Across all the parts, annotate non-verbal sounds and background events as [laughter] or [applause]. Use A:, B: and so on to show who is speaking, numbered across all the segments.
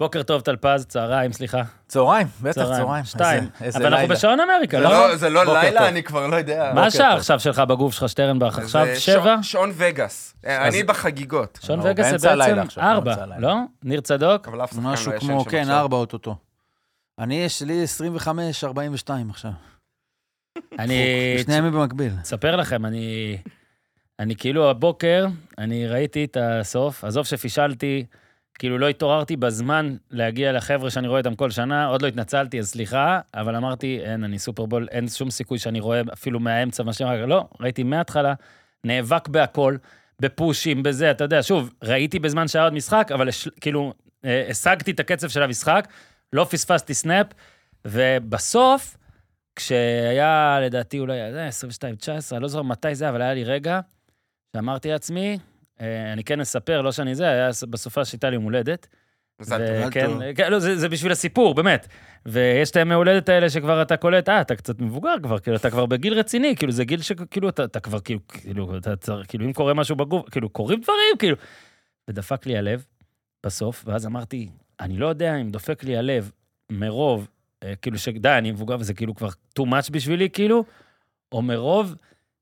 A: בוקר טוב, טלפז, צהריים, סליחה.
B: צהריים, בטח, צהריים.
A: שתיים.
B: איזה- איזה
A: אבל אנחנו. בשעון אמריקה,
C: זה
A: לא?
C: לא- זה לא לילה,
B: טוב.
C: אני כבר לא יודע.
A: מה השעה. עכשיו שלך בגוף שלך, שטרנבך? עכשיו שבע?
C: שעון- וגאס. אה, אני בחגיגות.
A: שעון וגאס זה בעצם ארבע. לא? ניר צדוק?
C: אבל אף שחקן לא
D: משהו כמו, כן. ארבע אוטוטו. אני, יש לי 25, 42 עכשיו.
A: אני
D: שני ימים במקביל.
A: אספר לכם, אני... אני כאילו הבוקר, אני ראיתי את הסוף, עזוב שפישלתי, כאילו לא התעוררתי בזמן להגיע לחבר'ה שאני רואה אותם כל שנה, עוד לא התנצלתי, אז סליחה, אבל אמרתי, אין, אני סופרבול, אין שום סיכוי שאני רואה אפילו מהאמצע, מה שאומר, לא, ראיתי מההתחלה, נאבק בהכל, בפושים, בזה, אתה יודע, שוב, ראיתי בזמן שהיה עוד משחק, אבל כאילו, אה, השגתי את הקצב של המשחק, לא פספסתי snap, ובסוף, כשהיה, לדעתי, אולי, זה 22-19, אני לא זוכר מתי זה, אבל היה לי רגע שאמרתי לעצמי, אה, אני כן אספר, לא שאני זה, היה בסופה שהייתה לי יום הולדת.
C: מזל טוב.
D: טוב.
A: כן, לא, זה, זה בשביל הסיפור, באמת. ויש את הימי הולדת האלה שכבר אתה קולט, אה, אתה קצת מבוגר כבר, כאילו, אתה כבר בגיל רציני, כאילו, זה גיל שכאילו, אתה, אתה כבר, כאילו, כאילו, אתה צריך, כאילו, אם קורה משהו בגוף, כאילו, קורים דברים, כאילו. ודפק לי הלב בסוף, ואז אמרתי, אני לא יודע אם דופק לי הלב מרוב, אה, כאילו, שדי, אני מבוגר וזה כאילו כבר too much בשבילי, כאילו, או מרוב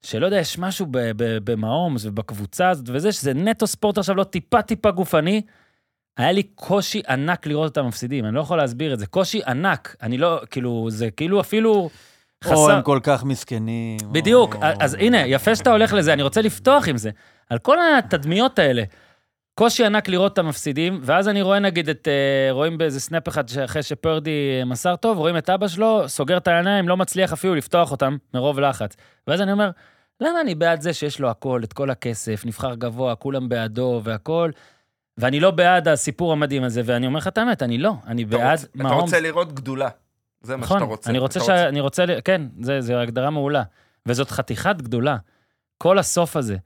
A: שלא יודע, יש משהו במהומס ובקבוצה הזאת וזה, שזה נטו ספורט עכשיו, לא טיפה-טיפה גופני. היה לי קושי ענק לראות אותם מפסידים, אני לא יכול להסביר את זה. קושי ענק, אני לא, כאילו, זה כאילו אפילו
D: או,
A: חסר...
D: הם כל כך מסכנים.
A: בדיוק,
D: או-
A: אז הנה, יפה שאתה הולך לזה, אני רוצה לפתוח עם זה. על כל התדמיות האלה. קושי ענק לראות אותם מפסידים, ואז אני רואה נגיד את, אה, רואים באיזה snap אחד שאחרי שפורדי אה, מסר טוב, רואים את אבא שלו, סוגר את העיניים, לא מצליח אפילו לפתוח אותם מרוב לחץ. ואז אני אומר, למה אני בעד זה שיש לו הכל, את כל הכסף, נבחר גבוה, כולם בעדו והכל, ואני לא בעד הסיפור המדהים הזה, ואני אומר לך את האמת, אני לא, אני
C: אתה
A: בעד
C: רוצ- אתה
A: מההומס.
C: רוצה לראות גדולה. זה מה
A: נכון,
C: שאתה רוצה.
A: אני רוצה
C: אתה
A: ש... אני רוצה, כן, זה הגדרה מעולה. וזאת חתיכת גדולה. כל הסוף הזה.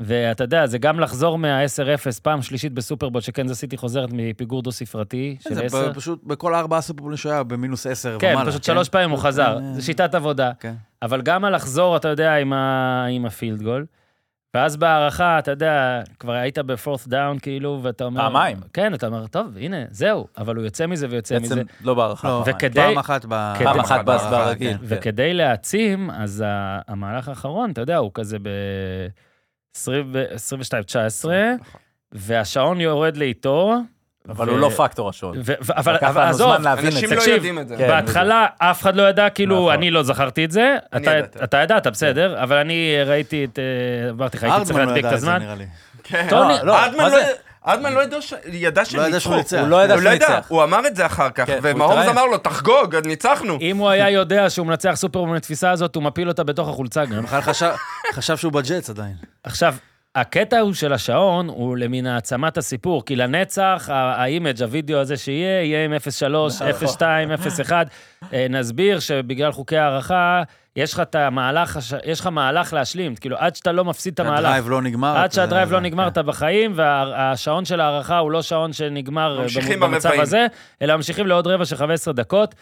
A: ואתה יודע, זה גם לחזור מה-10-0 פעם שלישית בסופרבול, שקנזס סיטי חוזרת מפיגור דו-ספרתי של 10.
D: זה פשוט, בכל ארבעה סופרבולים שהיה, במינוס 10
A: כן,
D: ומעלה.
A: כן, פשוט שלוש פעמים הוא כן.
D: חזר,
A: זו שיטת עבודה.
D: כן.
A: אבל גם הלחזור, אתה יודע, עם, הפילד גול. ואז בהערכה, אתה יודע, כבר היית בפורת דאון, כאילו, ואתה אומר...
B: פעמיים.
A: כן, אתה אומר, טוב, הנה, זהו. אבל הוא יוצא מזה ויוצא בעצם מזה.
B: בעצם לא בהערכה.
D: לא,
A: וכדי,
D: פעם אחת ב...
A: כדי,
B: פעם אחת בהסברה, כן.
D: כן.
A: וכדי להעצים, אז המהלך האחרון, אתה יודע, הוא כזה ב...
C: 22-19, נכון.
A: והשעון יורד לאיתו.
B: אבל הוא לא פקטור השעון.
A: אבל עזוב,
C: אנשים לא יודעים את זה.
B: כן,
A: בהתחלה אף אחד לא ידע, כאילו,
B: נכון.
A: אני לא זכרתי את זה. אתה ידעת, בסדר, אבל אני ראיתי את, אה, אמרתי לך, הייתי צריך
D: לא
A: להדביק את הזמן.
D: הארדמן לא ידע את זה, נראה לי.
C: כן.
A: טוב,
B: לא, הארדמן
C: לא... הארדמן לא ידע שהם
D: לא ידע
C: ניצחו.
D: שהוא ניצח.
B: הוא לא ידע
C: הוא לא
B: שהוא
C: ידע,
B: ניצח.
C: הוא אמר את זה אחר כך,
B: כן, התראיין.
C: אמר לו, תחגוג, ניצחנו.
A: אם הוא היה יודע שהוא מנצח סופרבול לתפיסה הזאת, הוא מפיל אותה בתוך החולצה גם. [laughs]
D: בכלל חשב- חשב שהוא בג'טס עדיין.
A: עכשיו, הקטע הוא של השעון הוא למין העצמת הסיפור, כי לנצח, ה image, הווידאו הזה שיהיה, יהיה עם 0.3, 0.2, 0.1. אה, נסביר שבגלל חוקי הארכה, יש לך את המהלך, יש לך מהלך להשלים, כאילו, עד שאתה לא מפסיד את המהלך.
D: ה drive לא נגמר.
A: עד
D: שה
A: drive לא נגמר,
D: כן.
A: אתה בחיים, והשעון של ההארכה הוא לא שעון שנגמר במצב. הזה, אלא ממשיכים לעוד רבע של 15 דקות.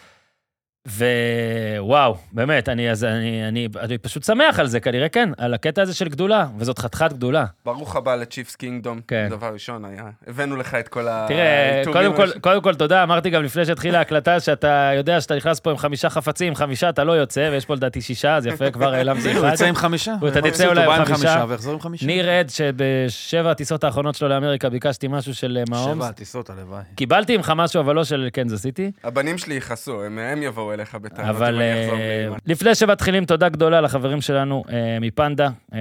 A: ווואו, באמת, אני, אז אני, אני, אני פשוט שמח על זה, כנראה כן, על הקטע הזה של גדולה, וזאת חתיכת גדולה.
C: ברוך הבא ל Chiefs Kingdom.
A: כן.
C: דבר ראשון היה, הבאנו לך את כל
A: תראה,
C: העיטורים
A: קודם כל,
C: הש-
A: קודם כל תודה, אמרתי גם לפני שהתחילה ההקלטה, שאתה יודע שאתה נכנס פה עם חמישה חפצים, חמישה אתה לא יוצא, ויש פה לדעתי שישה, אז יפה, כבר [laughs] העלמתי
D: הוא
A: אחד.
D: יצא עם חמישה.
A: ואתה תצא
D: הוא
A: אולי עם חמישה.
D: ויחזור עם חמישה.
A: ניר עד שבשבע הטיסות האחרונות שלו לאמריקה ביקשתי משהו של אה, מעומס.
D: שבע טיסות, הלוואי.
A: קיבלתי ממך משהו, אבל לא של קנזס סיטי.
C: הבנים שלי יכעסו, הם הם יבואו אליך בטענות
A: אבל אה. לפני שמתחילים, תודה גדולה לחברים שלנו אה, מפנדה. אה,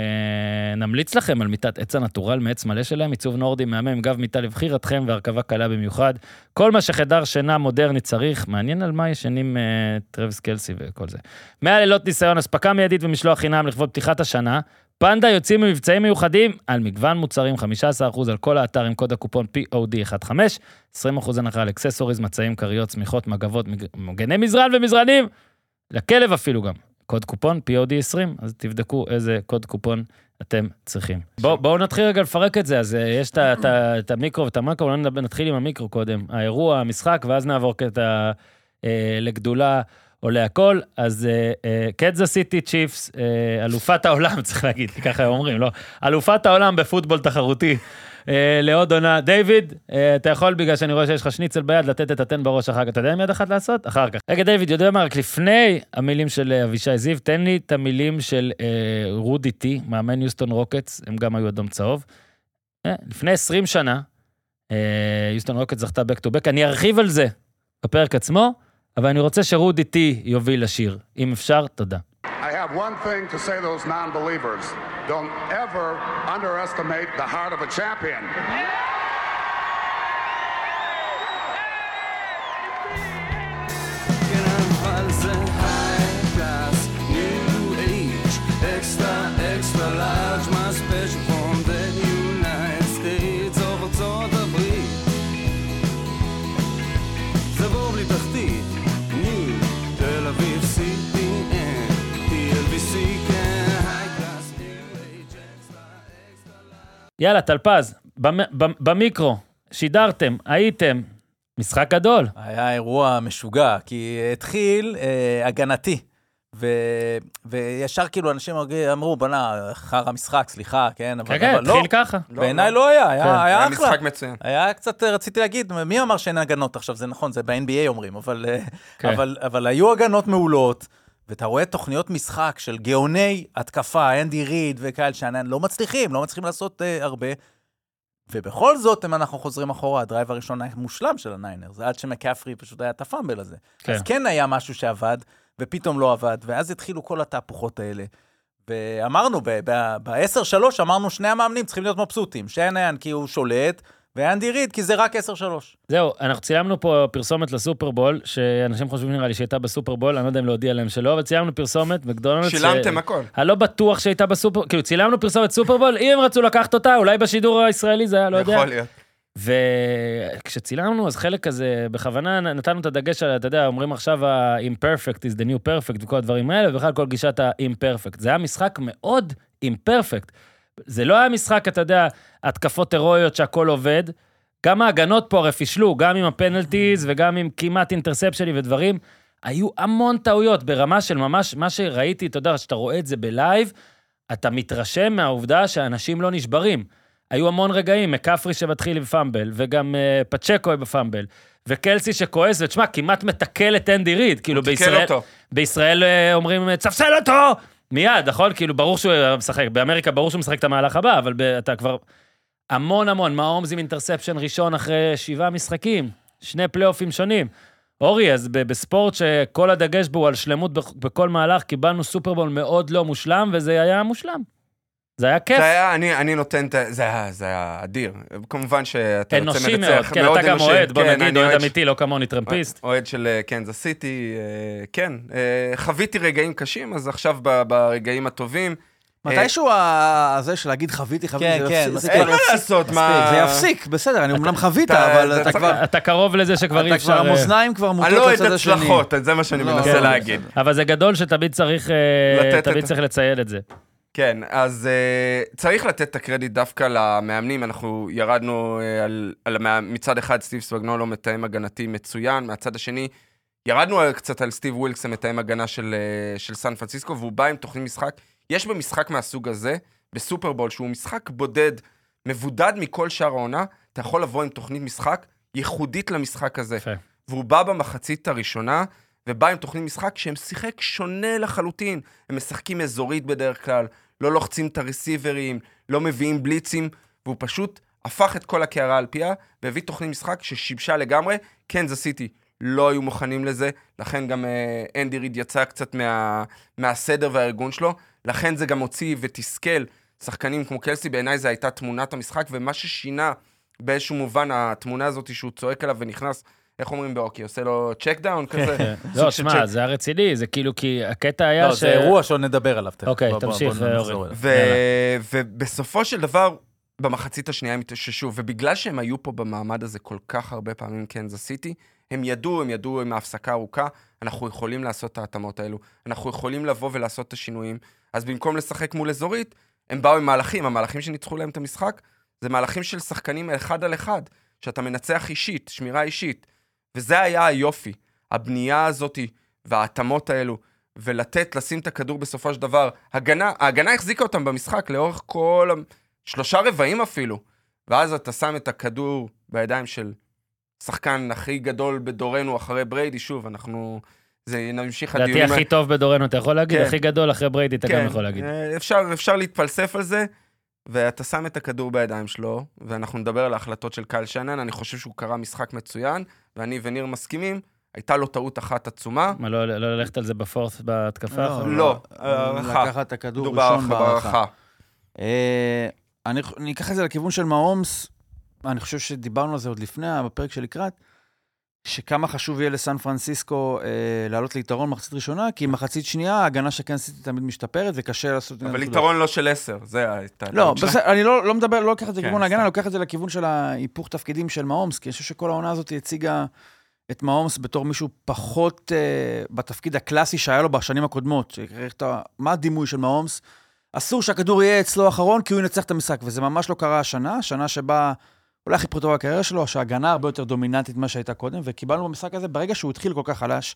A: נמליץ לכם על מיטת עץ הנטורל מעץ מלא שלהם, עיצוב נורדי מהמם, גב מיטה לבחירתכם והרכבה קלה במיוחד. כל מה שחדר שינה מודרני צריך, מעניין על מה ישנים טרוויס קלסי וכל זה. 100 לילות ניסיון, אספקה מיידית ומשלוח חינם לכבוד פתיחת השנה. פנדה יוצאים במבצעים מיוחדים על מגוון מוצרים, 15% על כל האתר עם קוד הקופון POD15, 20% הנחה על accessories, מצעים, כריות, שמיכות, מגבות, מג- מגני מזרן ומזרנים. לכלב אפילו גם. קוד קופון POD20, אז תבדקו איזה קוד קופון אתם צריכים. בוא, בואו נתחיל רגע לפרק את זה, אז אה, יש את המיקרו ואת המקרו, נתחיל עם המיקרו קודם. האירוע, המשחק, ואז נעבור קטע אה, לגדולה או להכל. אז קדזה סיטי צ'יפס, אלופת העולם, [laughs] צריך להגיד, ככה אומרים, לא? אלופת העולם בפוטבול תחרותי. אה, לעוד עונה. דיוויד, אה, אתה יכול, בגלל שאני רואה שיש לך שניצל ביד, לתת את התן בראש אחר כך. אתה יודע עם יד אחת לעשות? אחר כך. רגע, דיוויד, יודע מה? רק לפני המילים של אה, אבישי זיו, תן לי את המילים של אה, רודי טי, מאמן יוסטון רוקטס, הם גם היו אדום צהוב. אה, לפני 20 שנה, אה, יוסטון רוקטס זכתה back to back, אני ארחיב על זה בפרק עצמו, אבל אני רוצה שרודי טי יוביל לשיר. אם אפשר, תודה.
E: I have one thing to say to those non believers don't ever underestimate the heart of a champion.
F: אבל
A: יאללה, טלפז, במ- במ- במיקרו, שידרתם, הייתם, משחק גדול.
D: היה אירוע משוגע, כי התחיל אה, הגנתי. ו... וישר כאילו אנשים אמרו, בוא'נה, חרא משחק, סליחה, כן? אבל,
A: כן, כן,
D: אבל לא,
A: התחיל ככה.
D: בעיניי לא היה, היה,
A: כן.
D: היה
C: היה
D: אחלה.
C: משחק מצוין.
D: היה קצת, אה, רציתי להגיד, מי אמר שאין הגנות עכשיו? זה נכון, זה ב-NBA אומרים, אבל, אה,
A: כן.
D: אבל, אבל היו הגנות מעולות, ואתה רואה תוכניות משחק של גאוני התקפה, אנדי ריד וכאלה, שלא מצליחים, לא מצליחים לעשות uh, הרבה. ובכל זאת, אם אנחנו חוזרים אחורה, ה drive הראשון היה מושלם של הניינרס, עד שמקאפרי פשוט היה את ה fumble הזה.
A: כן.
D: אז כן היה משהו שעבד, ופתאום לא עבד, ואז התחילו כל התהפוכות האלה. ואמרנו, ב-10-3 אמרנו, שני המאמנים צריכים להיות מבסוטים. שנהאן כי הוא שולט, ואנדי ריד כי זה רק 10-3.
A: זהו, אנחנו צילמנו פה פרסומת לסופרבול, שאנשים חושבים נראה לי שהייתה בסופרבול, אני לא יודע אם להודיע להם שלא, אבל צילמנו פרסומת מקדונלדס.
C: שילמתם הכל.
A: אני לא בטוח שהייתה בסופר, כאילו צילמנו פרסומת סופרבול, אם הם רצו לקחת אותה, אולי בשידור הישראלי זה היה, לא יודע.
C: יכול להיות.
A: וכשצילמנו, אז חלק כזה, בכוונה נתנו את הדגש על, אתה יודע, אומרים עכשיו ה-imperfect is the new perfect וכל הדברים האלה, ובכלל כל גישת ה-imperfect. זה היה משחק מאוד imperfect. זה לא היה משחק, אתה יודע, התקפות הירואיות שהכל עובד. גם ההגנות פה הרי פישלו, גם עם הפנלטיז וגם עם כמעט אינטרספשנים ודברים. היו המון טעויות ברמה של ממש, מה שראיתי, אתה יודע, כשאתה רואה את זה בלייב, אתה מתרשם מהעובדה שאנשים לא נשברים. היו המון רגעים, מקפרי שמתחיל עם פאמבל, וגם uh, פצ'קו בפאמבל, וקלסי שכועס, ותשמע, כמעט מתקל את אנדי ריד, כאילו בישראל,
C: אותו.
A: בישראל אה, אומרים, צפסל אותו! מיד, נכון? כאילו, ברור שהוא משחק, באמריקה ברור שהוא משחק את המהלך הבא, אבל ב- אתה כבר... המון המון, מהאומז עם אינטרספשן ראשון אחרי שבעה משחקים, שני פלייאופים שונים. אורי, אז בספורט שכל הדגש בו הוא על שלמות בכ- בכל מהלך, קיבלנו סופרבול מאוד לא מושלם, וזה היה מושלם. זה היה כיף.
C: זה היה, אני, אני נותן את ה... זה היה, זה היה אדיר. כמובן שאתה
A: אנושי
C: מנצח.
A: מאוד, כן, אתה גם
C: אנושי.
A: אוהד, בוא
C: כן,
A: נגיד, אוהד
C: אוהד ש-
A: אמיתי, לא כמוני טרמפיסט.
C: אוהד של אה, קנזס סיטי, אה, כן. אה, חוויתי רגעים קשים, אז עכשיו ב- ברגעים הטובים.
B: מתישהו ה- זה של להגיד חוויתי, חוויתי,
D: כן,
B: זה
D: כן.
C: אין מה לעשות, מה...
B: זה יפסיק, בסדר, אני אומנם חווית,
C: אתה-
B: אבל
C: אתה
B: כבר...
A: אתה קרוב לזה שכבר אי
B: אתה
A: אפשר...
B: כבר,
A: אה,
B: המאזניים כבר
C: אני
B: מוטות
C: לא אוהד
B: לצד השני.
C: הצלחות, זה מה שאני
B: לא,
C: מנסה
B: כן,
C: להגיד.
A: אבל זה גדול שתמיד אה, צריך לציין את זה.
C: כן, אז אה, צריך לתת את הקרדיט דווקא למאמנים, אנחנו ירדנו אה, על, על. מצד אחד סטיב ספגנולו מתאם הגנתי מצוין, מהצד השני ירדנו על, קצת על סטיב ווילקס המתאם הגנה של, אה, של סן פרנסיסקו, והוא בא עם תוכנית משחק. יש במשחק מהסוג הזה, בסופרבול, שהוא משחק בודד, מבודד מכל שאר העונה, אתה יכול לבוא עם תוכנית משחק ייחודית למשחק הזה.
A: יפה.
C: והוא בא במחצית הראשונה, ובא עם תוכנית משחק שהם שיחק שונה לחלוטין. הם משחקים אזורית בדרך כלל, לא לוחצים את הרסיברים, לא מביאים בליצים, והוא פשוט הפך את כל הקערה על פיה, והביא תוכנית משחק ששיבשה לגמרי. קנזס סיטי לא היו מוכנים לזה, לכן גם אה, אנדי ריד יצא קצת מה, מהסדר והארגון שלו, לכן זה גם הוציא ותסכל שחקנים כמו קלסי, בעיניי זו הייתה תמונת המשחק, ומה ששינה באיזשהו מובן, התמונה הזאת שהוא צועק עליו ונכנס, איך אומרים בהוקי, עושה לו check down [laughs] כזה?
A: לא, שמע. זה היה רציני, זה כאילו, כי הקטע היה
D: לא,
A: ש...
D: זה אירוע שעוד נדבר עליו תכף.
A: אוקיי, תמשיך, אורי.
C: ובסופו של דבר, במחצית השנייה הם התאוששו, ובגלל שהם היו פה במעמד הזה כל כך הרבה פעמים קנזס סיטי, הם ידעו, הם ידעו עם ההפסקה הארוכה, אנחנו יכולים לעשות את ההתאמות האלו, אנחנו יכולים לבוא ולעשות את השינויים. אז במקום לשחק מול אזורית, הם באו עם מהלכים, המהלכים שניצחו להם את המשחק, זה מהלכים של שחקנים אחד על אחד, שאתה מנצח אישית, שמירה אישית. וזה היה היופי, הבנייה הזאתי וההתאמות האלו, ולתת, לשים את הכדור בסופו של דבר. הגנה, ההגנה החזיקה אותם במשחק לאורך כל... שלושה רבעים אפילו. ואז אתה שם את הכדור בידיים של שחקן הכי גדול בדורנו אחרי בריידי, שוב, אנחנו... זה נמשיך
A: לדעתי
C: הדיונים...
A: הכי טוב בדורנו, אתה יכול להגיד?
C: כן.
A: הכי גדול אחרי בריידי, אתה גם יכול להגיד.
C: אה, אפשר, אפשר להתפלסף על זה, ואתה שם את הכדור בידיים שלו, ואנחנו נדבר על ההחלטות של קייל שנן, אני חושב שהוא קרא משחק מצוין, ואני וניר מסכימים, הייתה לו טעות אחת עצומה.
A: מה, לא לא ללכת על זה בפורס בהתקפה?
B: לא,
A: האחרונה?
C: לא, הערכה.
B: לקחת את הכדור
C: דובר
B: ראשון
C: בהערכה.
B: אה, אני אני אקח את זה לכיוון של מהאומס, אני חושב שדיברנו על זה עוד לפני, בפרק שלקראת, שכמה חשוב יהיה לסן פרנסיסקו אה, לעלות ליתרון מחצית ראשונה, כי מחצית שנייה ההגנה של קנס סיטי תמיד משתפרת וקשה לעשות...
C: אבל. יתרון לא של עשר, זה הייתה...
B: לא. בסדר, אני לא, לא מדבר, לא לוקח את זה
C: כן,
B: לכיוון ההגנה. אני לוקח את זה לכיוון של ההיפוך תפקידים של מהאומס, כי אני חושב שכל העונה הזאת הציגה את מהאומס בתור מישהו פחות אה, בתפקיד הקלאסי שהיה לו בשנים הקודמות. מה הדימוי של מהאומס? אסור שהכדור יהיה אצלו אחרון, כי הוא ינצח את המשחק, וזה ממש לא קרה השנה, שנה שבה אולי הכי פרוטו בקריירה שלו, שההגנה הרבה יותר דומיננטית ממה שהייתה קודם, וקיבלנו במשחק הזה, ברגע שהוא התחיל כל כך חלש,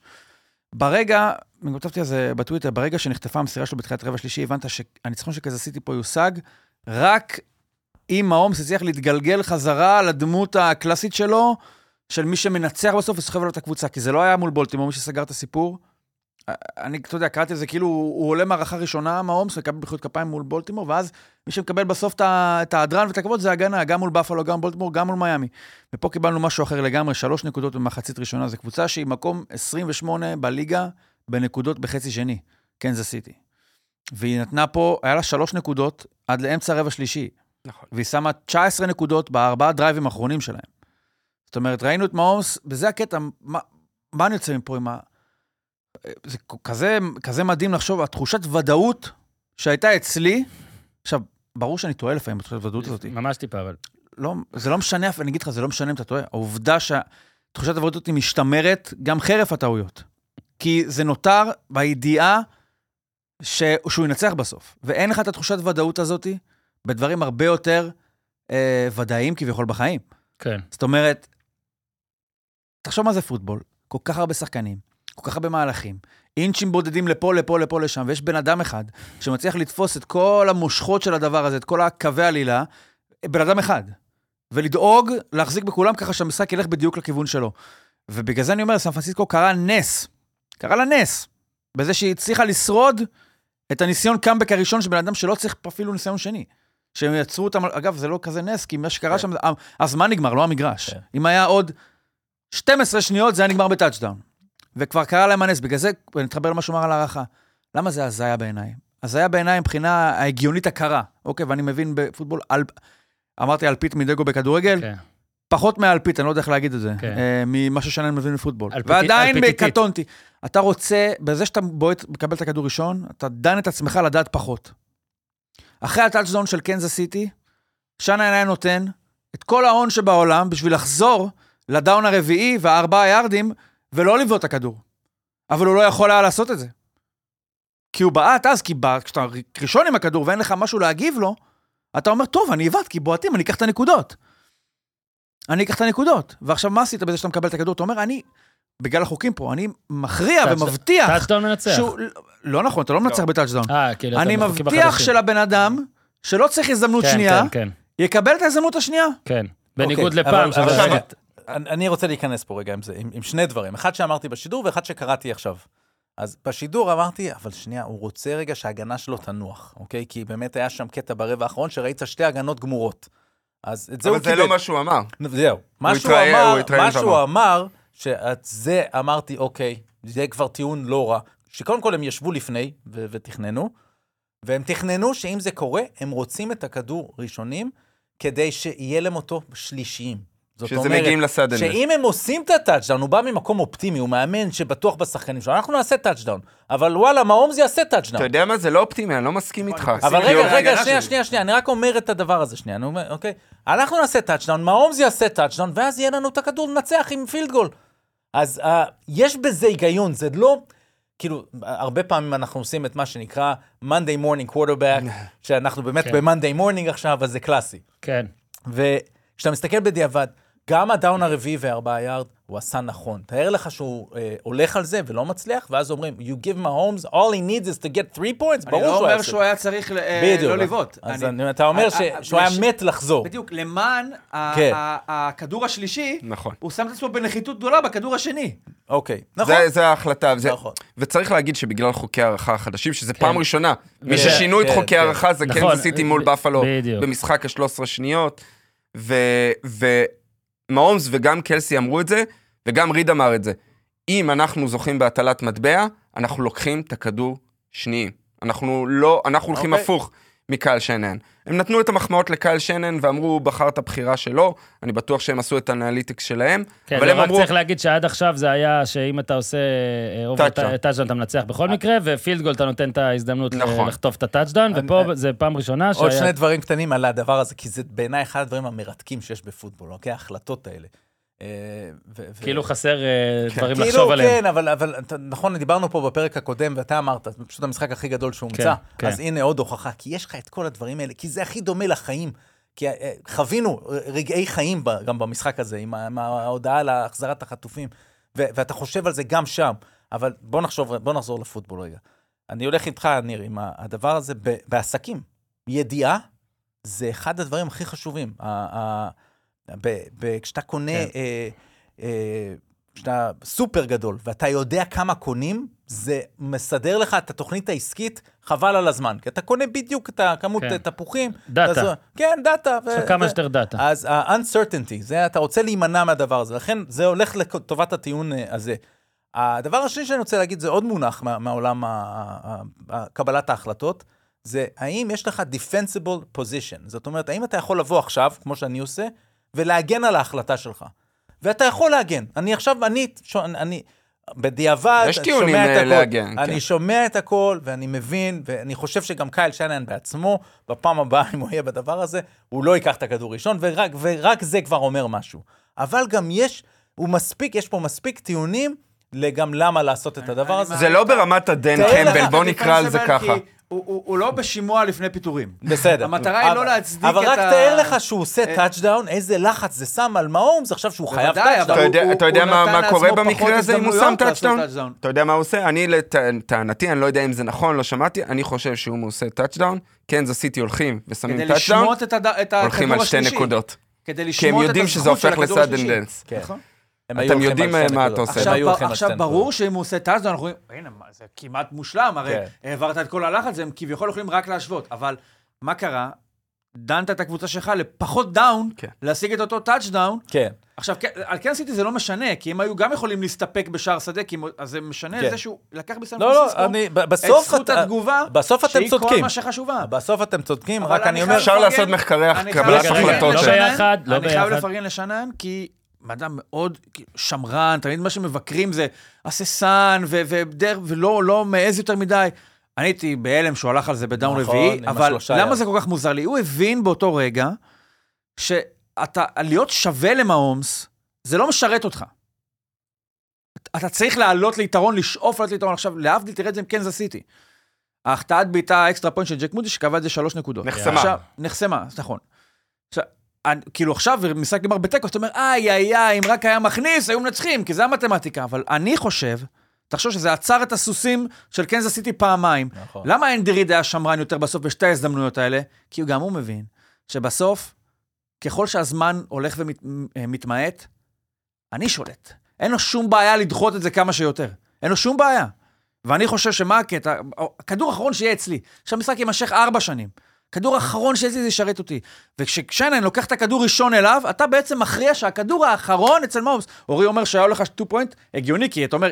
B: ברגע, אני כתבתי על זה בטוויטר, ברגע שנחטפה המסירה שלו בתחילת רבע שלישי, הבנת שהניצחון של קזסיטי פה יושג רק אם מהאומס הצליח להתגלגל חזרה לדמות הקלאסית שלו, של מי שמנצח בסוף וסוחב לו את הקבוצה, כי זה לא היה מול בולטימור, מי שסגר את הסיפור. אני, אתה יודע, קראתי על זה כאילו, הוא עולה מערכה ראשונה, מהאומס, מקבל מחיאות כפיים מול בולטימור, ואז מי שמקבל בסוף את את ההדרן ואת הכבוד זה הגנה, גם מול בפלו, גם מול בולטימור, גם מול מיאמי. ופה קיבלנו משהו אחר לגמרי, שלוש נקודות במחצית ראשונה, זו קבוצה שהיא מקום 28 בליגה בנקודות בחצי שני, קנזס סיטי. והיא נתנה פה, היה לה שלוש נקודות עד לאמצע רבע שלישי,
C: נכון.
B: והיא שמה 19 נקודות בארבעה דרייבים האחרונים שלהם. זאת אומרת, ראינו את מעומס, וזה הקטע, מה, מה אני יוצא מפה עם ה... זה כזה, כזה מדהים לחשוב, התחושת ודאות שהייתה אצלי, עכשיו, ברור שאני טועה לפעמים בתחושת הוודאות הזאת.
A: ממש טיפה, אבל.
B: לא, זה לא משנה, אני אגיד לך, זה לא משנה אם אתה טועה. העובדה שתחושת הוודאות הזאת משתמרת גם חרף הטעויות. כי זה נותר בידיעה ש... שהוא ינצח בסוף. ואין לך את התחושת ודאות הזאת בדברים הרבה יותר אה, ודאיים כביכול בחיים.
A: כן.
B: זאת אומרת, תחשוב מה זה פוטבול, כל כך הרבה שחקנים, כל כך הרבה מהלכים, אינצ'ים בודדים לפה, לפה, לפה, לשם, ויש בן אדם אחד שמצליח לתפוס את כל המושכות של הדבר הזה, את כל הקווי עלילה, בן אדם אחד. ולדאוג להחזיק בכולם ככה שהמשחק ילך בדיוק לכיוון שלו. ובגלל זה אני אומר, סן פרנסיסקו קרה נס. קרה לה נס. בזה שהיא הצליחה לשרוד את הניסיון קאמבק הראשון של בן אדם שלא צריך אפילו ניסיון שני. שהם יצרו אותם, אגב, זה לא כזה נס, כי מה שקרה שם, הזמן נגמר, לא המגרש.
D: כן.
B: אם היה עוד 12 שניות, זה היה נגמר בטאצ'דאון. וכבר קרה להם הנס, בגלל זה, אני אתחבר למה שהוא אמר על הערכה. למה זה הזיה בעיניי? הזיה בעיניי מבחינה ההגיונית הקרה, אוקיי? ואני מבין בפוטבול, על... אמרתי אלפית מדגו בכדורגל,
A: כן.
B: פחות מאלפית, אני לא יודע איך להגיד את זה,
A: כן.
B: אה, ממה ששנן מבין בפוטבול.
A: אלפיתי-
B: ועדיין. קטונתי. אתה רוצה, בזה שאתה בועט, מקבל את הכדור ראשון, אתה דן את עצמך לדעת פחות. אחרי הטאצ'דאון של קנזס סיטי, שנהאן היה נותן את כל ההון שבעולם בשביל לחזור ל down הרביעי והארבעה יארדים, ולא לבעוט את הכדור. אבל הוא לא יכול היה לעשות את זה. כי הוא בעט אז, כי בע- כשאתה ראשון עם הכדור ואין לך משהו להגיב לו, אתה אומר, טוב, אני אבעט, כי בועטים, אני אקח את הנקודות. אני אקח את הנקודות. ועכשיו, מה עשית בזה שאתה מקבל את הכדור? אתה אומר, אני, בגלל החוקים פה, אני מכריע ומבטיח
A: טאצ'דאון מנצח.
B: שהוא... לא נכון, אתה לא מנצח בטאצ'דאון.
A: אה, כאילו, אתה
B: אני מבטיח
A: החדשים.
B: שלבן אדם, שלא צריך הזדמנות
A: כן,
B: שנייה,
A: כן, כן,
B: יקבל את ההזדמנות השנייה.
A: כן. בניגוד
D: אוקיי,
A: לפעם,
D: אבל- אבל אני רוצה להיכנס פה רגע עם זה, עם, עם שני דברים. אחד שאמרתי בשידור ואחד שקראתי עכשיו. אז בשידור אמרתי, אבל שנייה, הוא רוצה רגע שההגנה שלו תנוח, אוקיי? כי באמת היה שם קטע ברבע האחרון שראית שתי הגנות גמורות. אז את זה הוא
C: אבל
D: קיבל.
C: זה לא מה שהוא אמר.
D: זהו. מה שהוא אמר, מה שהוא. אמר, שאת זה אמרתי, אוקיי, זה כבר טיעון לא רע. שקודם כל הם ישבו לפני ו- ותכננו, והם תכננו שאם זה קורה, הם רוצים את הכדור ראשונים, כדי שיהיה להם אותו שלישיים. זאת
C: שזה
D: אומרת,
C: מגיעים ל sudden death.
D: שאם הם עושים את הטאצ'דאון, הוא בא ממקום אופטימי, הוא מאמן שבטוח בשחקנים שלו, אנחנו נעשה טאצ'דאון. אבל וואלה, מהומס יעשה
C: אתה
D: טאצ'דאון.
C: יודע מה? זה לא אופטימי, אני לא מסכים איתך.
D: אבל
C: כי
D: רגע, רגע, שנייה. שנייה, שנייה, אני רק אומר את הדבר הזה שנייה, אני אומר, אוקיי? אנחנו נעשה טאצ'דאון, מהומס יעשה טאצ'דאון, ואז יהיה לנו את הכדור לנצח עם field goal. אז uh, יש בזה היגיון, זה לא... כאילו, הרבה פעמים אנחנו עושים את מה שנקרא Monday morning quarterback, [laughs] שאנחנו באמת
A: כן.
D: ב-Monday morning עכשיו, אז זה קלאסי.
A: כן.
D: וכשאתה מסתכל בדיעבד, גם הדאון הרביעי וארבעה יארד, הוא עשה נכון. תאר לך שהוא אה, הולך על זה ולא מצליח, ואז אומרים, you give Mahomes, all he needs is to get three points,
B: אני
D: ברור
B: לא
D: שהוא היה
B: אומר
D: עושה.
B: שהוא היה צריך ל- אה,
D: בדיוק.
B: לא לבעוט.
D: אז
B: אני-
D: אני- אתה אומר
B: אה,
D: ש-
B: אה,
D: שהוא היה מת לחזור.
B: בדיוק, למען
D: כן.
B: הכדור השלישי,
C: נכון.
B: הוא שם את עצמו בנחיתות גדולה בכדור השני.
D: אוקיי, נכון.
C: זה, זה ההחלטה. זה,
D: נכון.
C: וצריך להגיד שבגלל חוקי הערכה החדשים, שזה פעם ראשונה, מי
A: ו-
C: ששינו את
D: כן,
C: חוקי
D: כן.
C: הערכה זה
A: נכון,
C: קנזס סיטי מול בפלו. במשחק ה-13 שניות, ומהומס וגם קלסי אמרו את זה, וגם ריד אמר את זה. אם אנחנו זוכים בהטלת מטבע, אנחנו לוקחים את הכדור שניים. אנחנו לא, אנחנו הולכים
D: אוקיי.
C: הפוך מקייל שנהאן. הם נתנו את המחמאות לקייל שנהאן ואמרו, הוא בחר את הבחירה שלו, אני בטוח שהם עשו את ה analytics שלהם,
A: כן,
C: אבל הם
A: רק
C: אמרו,
A: צריך להגיד שעד עכשיו זה היה שאם אתה עושה
C: טאצ'דאון.
A: טאצ'דאון אתה מנצח בכל מקרה, ו field goal אתה נותן את ההזדמנות
C: נכון.
A: לחטוף את הטאצ'דאון,
D: אני-
A: ופה זה פעם ראשונה
D: עוד
A: שהיה...
D: שני דברים קטנים על הדבר הזה, כי זה בעיניי אחד הדברים המרתקים שיש בפוטבול, אוקיי? ההחלטות האלה. אה,
A: כאילו חסר אה, דברים
D: כאילו,
A: לחשוב עליהם.
D: כן, אבל, נכון, דיברנו פה בפרק הקודם, ואתה אמרת, זה פשוט המשחק הכי גדול שהומצא.
A: כן.
D: אז הנה עוד הוכחה, כי יש לך את כל הדברים האלה, כי זה הכי דומה לחיים. כי אה, חווינו רגעי חיים גם במשחק הזה, עם ההודעה על החזרת החטופים, ואתה חושב על זה גם שם. אבל בוא נחשוב, בוא נחזור לפוטבול רגע. אני הולך איתך, ניר, עם הדבר הזה בעסקים. ידיעה זה אחד הדברים הכי חשובים. ב- ב- כשאתה קונה,
A: כן.
D: אה, אה, כשאתה סופר גדול, ואתה יודע כמה קונים, זה מסדר לך את התוכנית העסקית, חבל על הזמן. כי אתה קונה בדיוק את הכמות
A: כן.
D: תפוחים.
A: דאטה.
D: אז- כן, data. ו-
A: יש לך כמה
D: ו-
A: שיותר data.
D: אז ה-uncertainty, זה, אתה רוצה להימנע מהדבר הזה, לכן זה הולך לטובת הטיעון אה, הזה. הדבר השני שאני רוצה להגיד, זה עוד מונח מה, מהעולם ה- ה- ה- קבלת ההחלטות, זה האם יש לך defensible position. זאת אומרת, האם אתה יכול לבוא עכשיו, כמו שאני עושה, ולהגן על ההחלטה שלך. ואתה יכול להגן. אני עכשיו, אני, ש- אני בדיעבד,
C: יש
D: אני
C: טיעונים,
D: שומע את
C: אה,
D: הכל.
C: להגן,
D: אני
C: כן.
D: שומע את הכל, ואני מבין, ואני חושב שגם קייל שנהאן בעצמו, בפעם הבאה, אם הוא יהיה בדבר הזה, הוא לא ייקח את הכדור ראשון, ורק, ורק זה כבר אומר משהו. אבל גם יש, הוא מספיק, יש פה מספיק טיעונים לגם למה לעשות את הדבר הזה.
C: זה לא ברמת הדן קמבל, בוא נקרא על זה ככה.
B: כי הוא- הוא הוא לא בשימוע לפני פיטורים.
D: בסדר.
B: המטרה היא לא
D: אבל-
B: להצדיק
D: אבל
B: את
D: רק
B: ה-
D: תאר לך שהוא עושה
B: אה,
D: טאצ'דאון, איזה לחץ זה שם על מהומס, עכשיו שהוא חייב טאצ'דאון.
B: אבל
C: אתה יודע- מה- קורה במקרה הזה אם הוא שם טאצ'דאון? אתה יודע מה הוא עושה? אני, לטענתי, אני לא יודע אם זה נכון, לא שמעתי, אני חושב שהוא עושה טאצ'דאון, קנזס סיטי הולכים ושמים
B: כדי
C: טאצ'דאון,
B: לשמוט את הכדור
C: הולכים על שתי
B: השלישי.
C: נקודות.
B: כדי
C: כי
B: לשמוט
C: הם
B: את
C: יודעים שזה
B: הזכות של
C: הופך
B: הכדור השלישי.
C: לסאדנדנס.
D: כן.
B: נכון.
D: הם
C: אתם יודעים, מה אתה. עושה.
D: הם
B: עכשיו,
D: היו
B: ב-
D: הולכים על
B: עכשיו
D: שתי
B: ברור. שאם הוא עושה טאצ'דאון, אנחנו אומרים, הנה, מה, זה כמעט מושלם, הרי
D: כן.
B: העברת את כל הלחץ, הם כביכול יכולים רק להשוות. אבל מה קרה? דנת את הקבוצה שלך לפחות דאון,
C: כן.
B: להשיג את אותו טאצ'דאון.
D: כן.
B: עכשיו, כן, על קן סיטי זה לא משנה, כי הם היו גם יכולים להסתפק בשער שדה, כי הם- אז זה משנה
D: כן.
B: זה שהוא לקח בסן
D: לא,
B: פרנסיסקו
D: לא, אני,
B: את זכות
D: אתה-
B: התגובה,
D: בסוף אתם
B: שהיא כל
D: צודקים.
B: מה שחשובה.
D: בסוף אתם צודקים, רק אני אומר...
B: חייב
C: אפשר לעשות מחקרי
B: אני חייב
C: קבלת
B: לפרגן
C: החלטות
A: לא
B: לשנן,
A: ביחד, לא
B: אני חייב
A: ביחד.
B: לפרגן לשנן, כי אדם מאוד שמרן, תמיד מה שמבקרים זה הססן, ולא לא מעז יותר מדי. אני הייתי בהלם שהוא הלך על זה בדאון
D: נכון,
B: רביעי, אבל למה. זה כל כך מוזר לי? הוא הבין באותו רגע שאתה, להיות שווה למהומס, זה לא משרת אותך. אתה צריך לעלות ליתרון, לשאוף לעלות ליתרון. עכשיו, להבדיל, תראה את זה עם קנזס סיטי. ההחטאת בעיטה ה extra point של ג'ייק מודי, שקבע את זה שלוש נקודות.
C: נחסמה.
B: עכשיו, נחסמה, נכון. כאילו עכשיו, משחק נגמר בתיקו, אתה אומר, איי, איי, איי, אם רק היה מכניס, היו מנצחים, כי זה המתמטיקה. אבל אני חושב, תחשוב שזה עצר את הסוסים של קנזס סיטי פעמיים.
D: נכון.
B: למה אנדי ריד היה שמרן יותר בסוף בשתי ההזדמנויות האלה? כי גם הוא מבין שבסוף, ככל שהזמן הולך ומתמעט, אני שולט. אין לו שום בעיה לדחות את זה כמה שיותר. אין לו שום בעיה. ואני חושב שמה הקטע, הכדור האחרון שיהיה אצלי, שהמשחק יימשך ארבע שנים. כדור האחרון שיהיה אצלי זה ישרת אותי. וכשקשיינן לוקח את הכדור ראשון אליו, אתה בעצם מכריע שהכדור האחרון אצל מאומס. אורי אומר שהיה לך 2 פוינט, הגיוני, כי אתה אומר,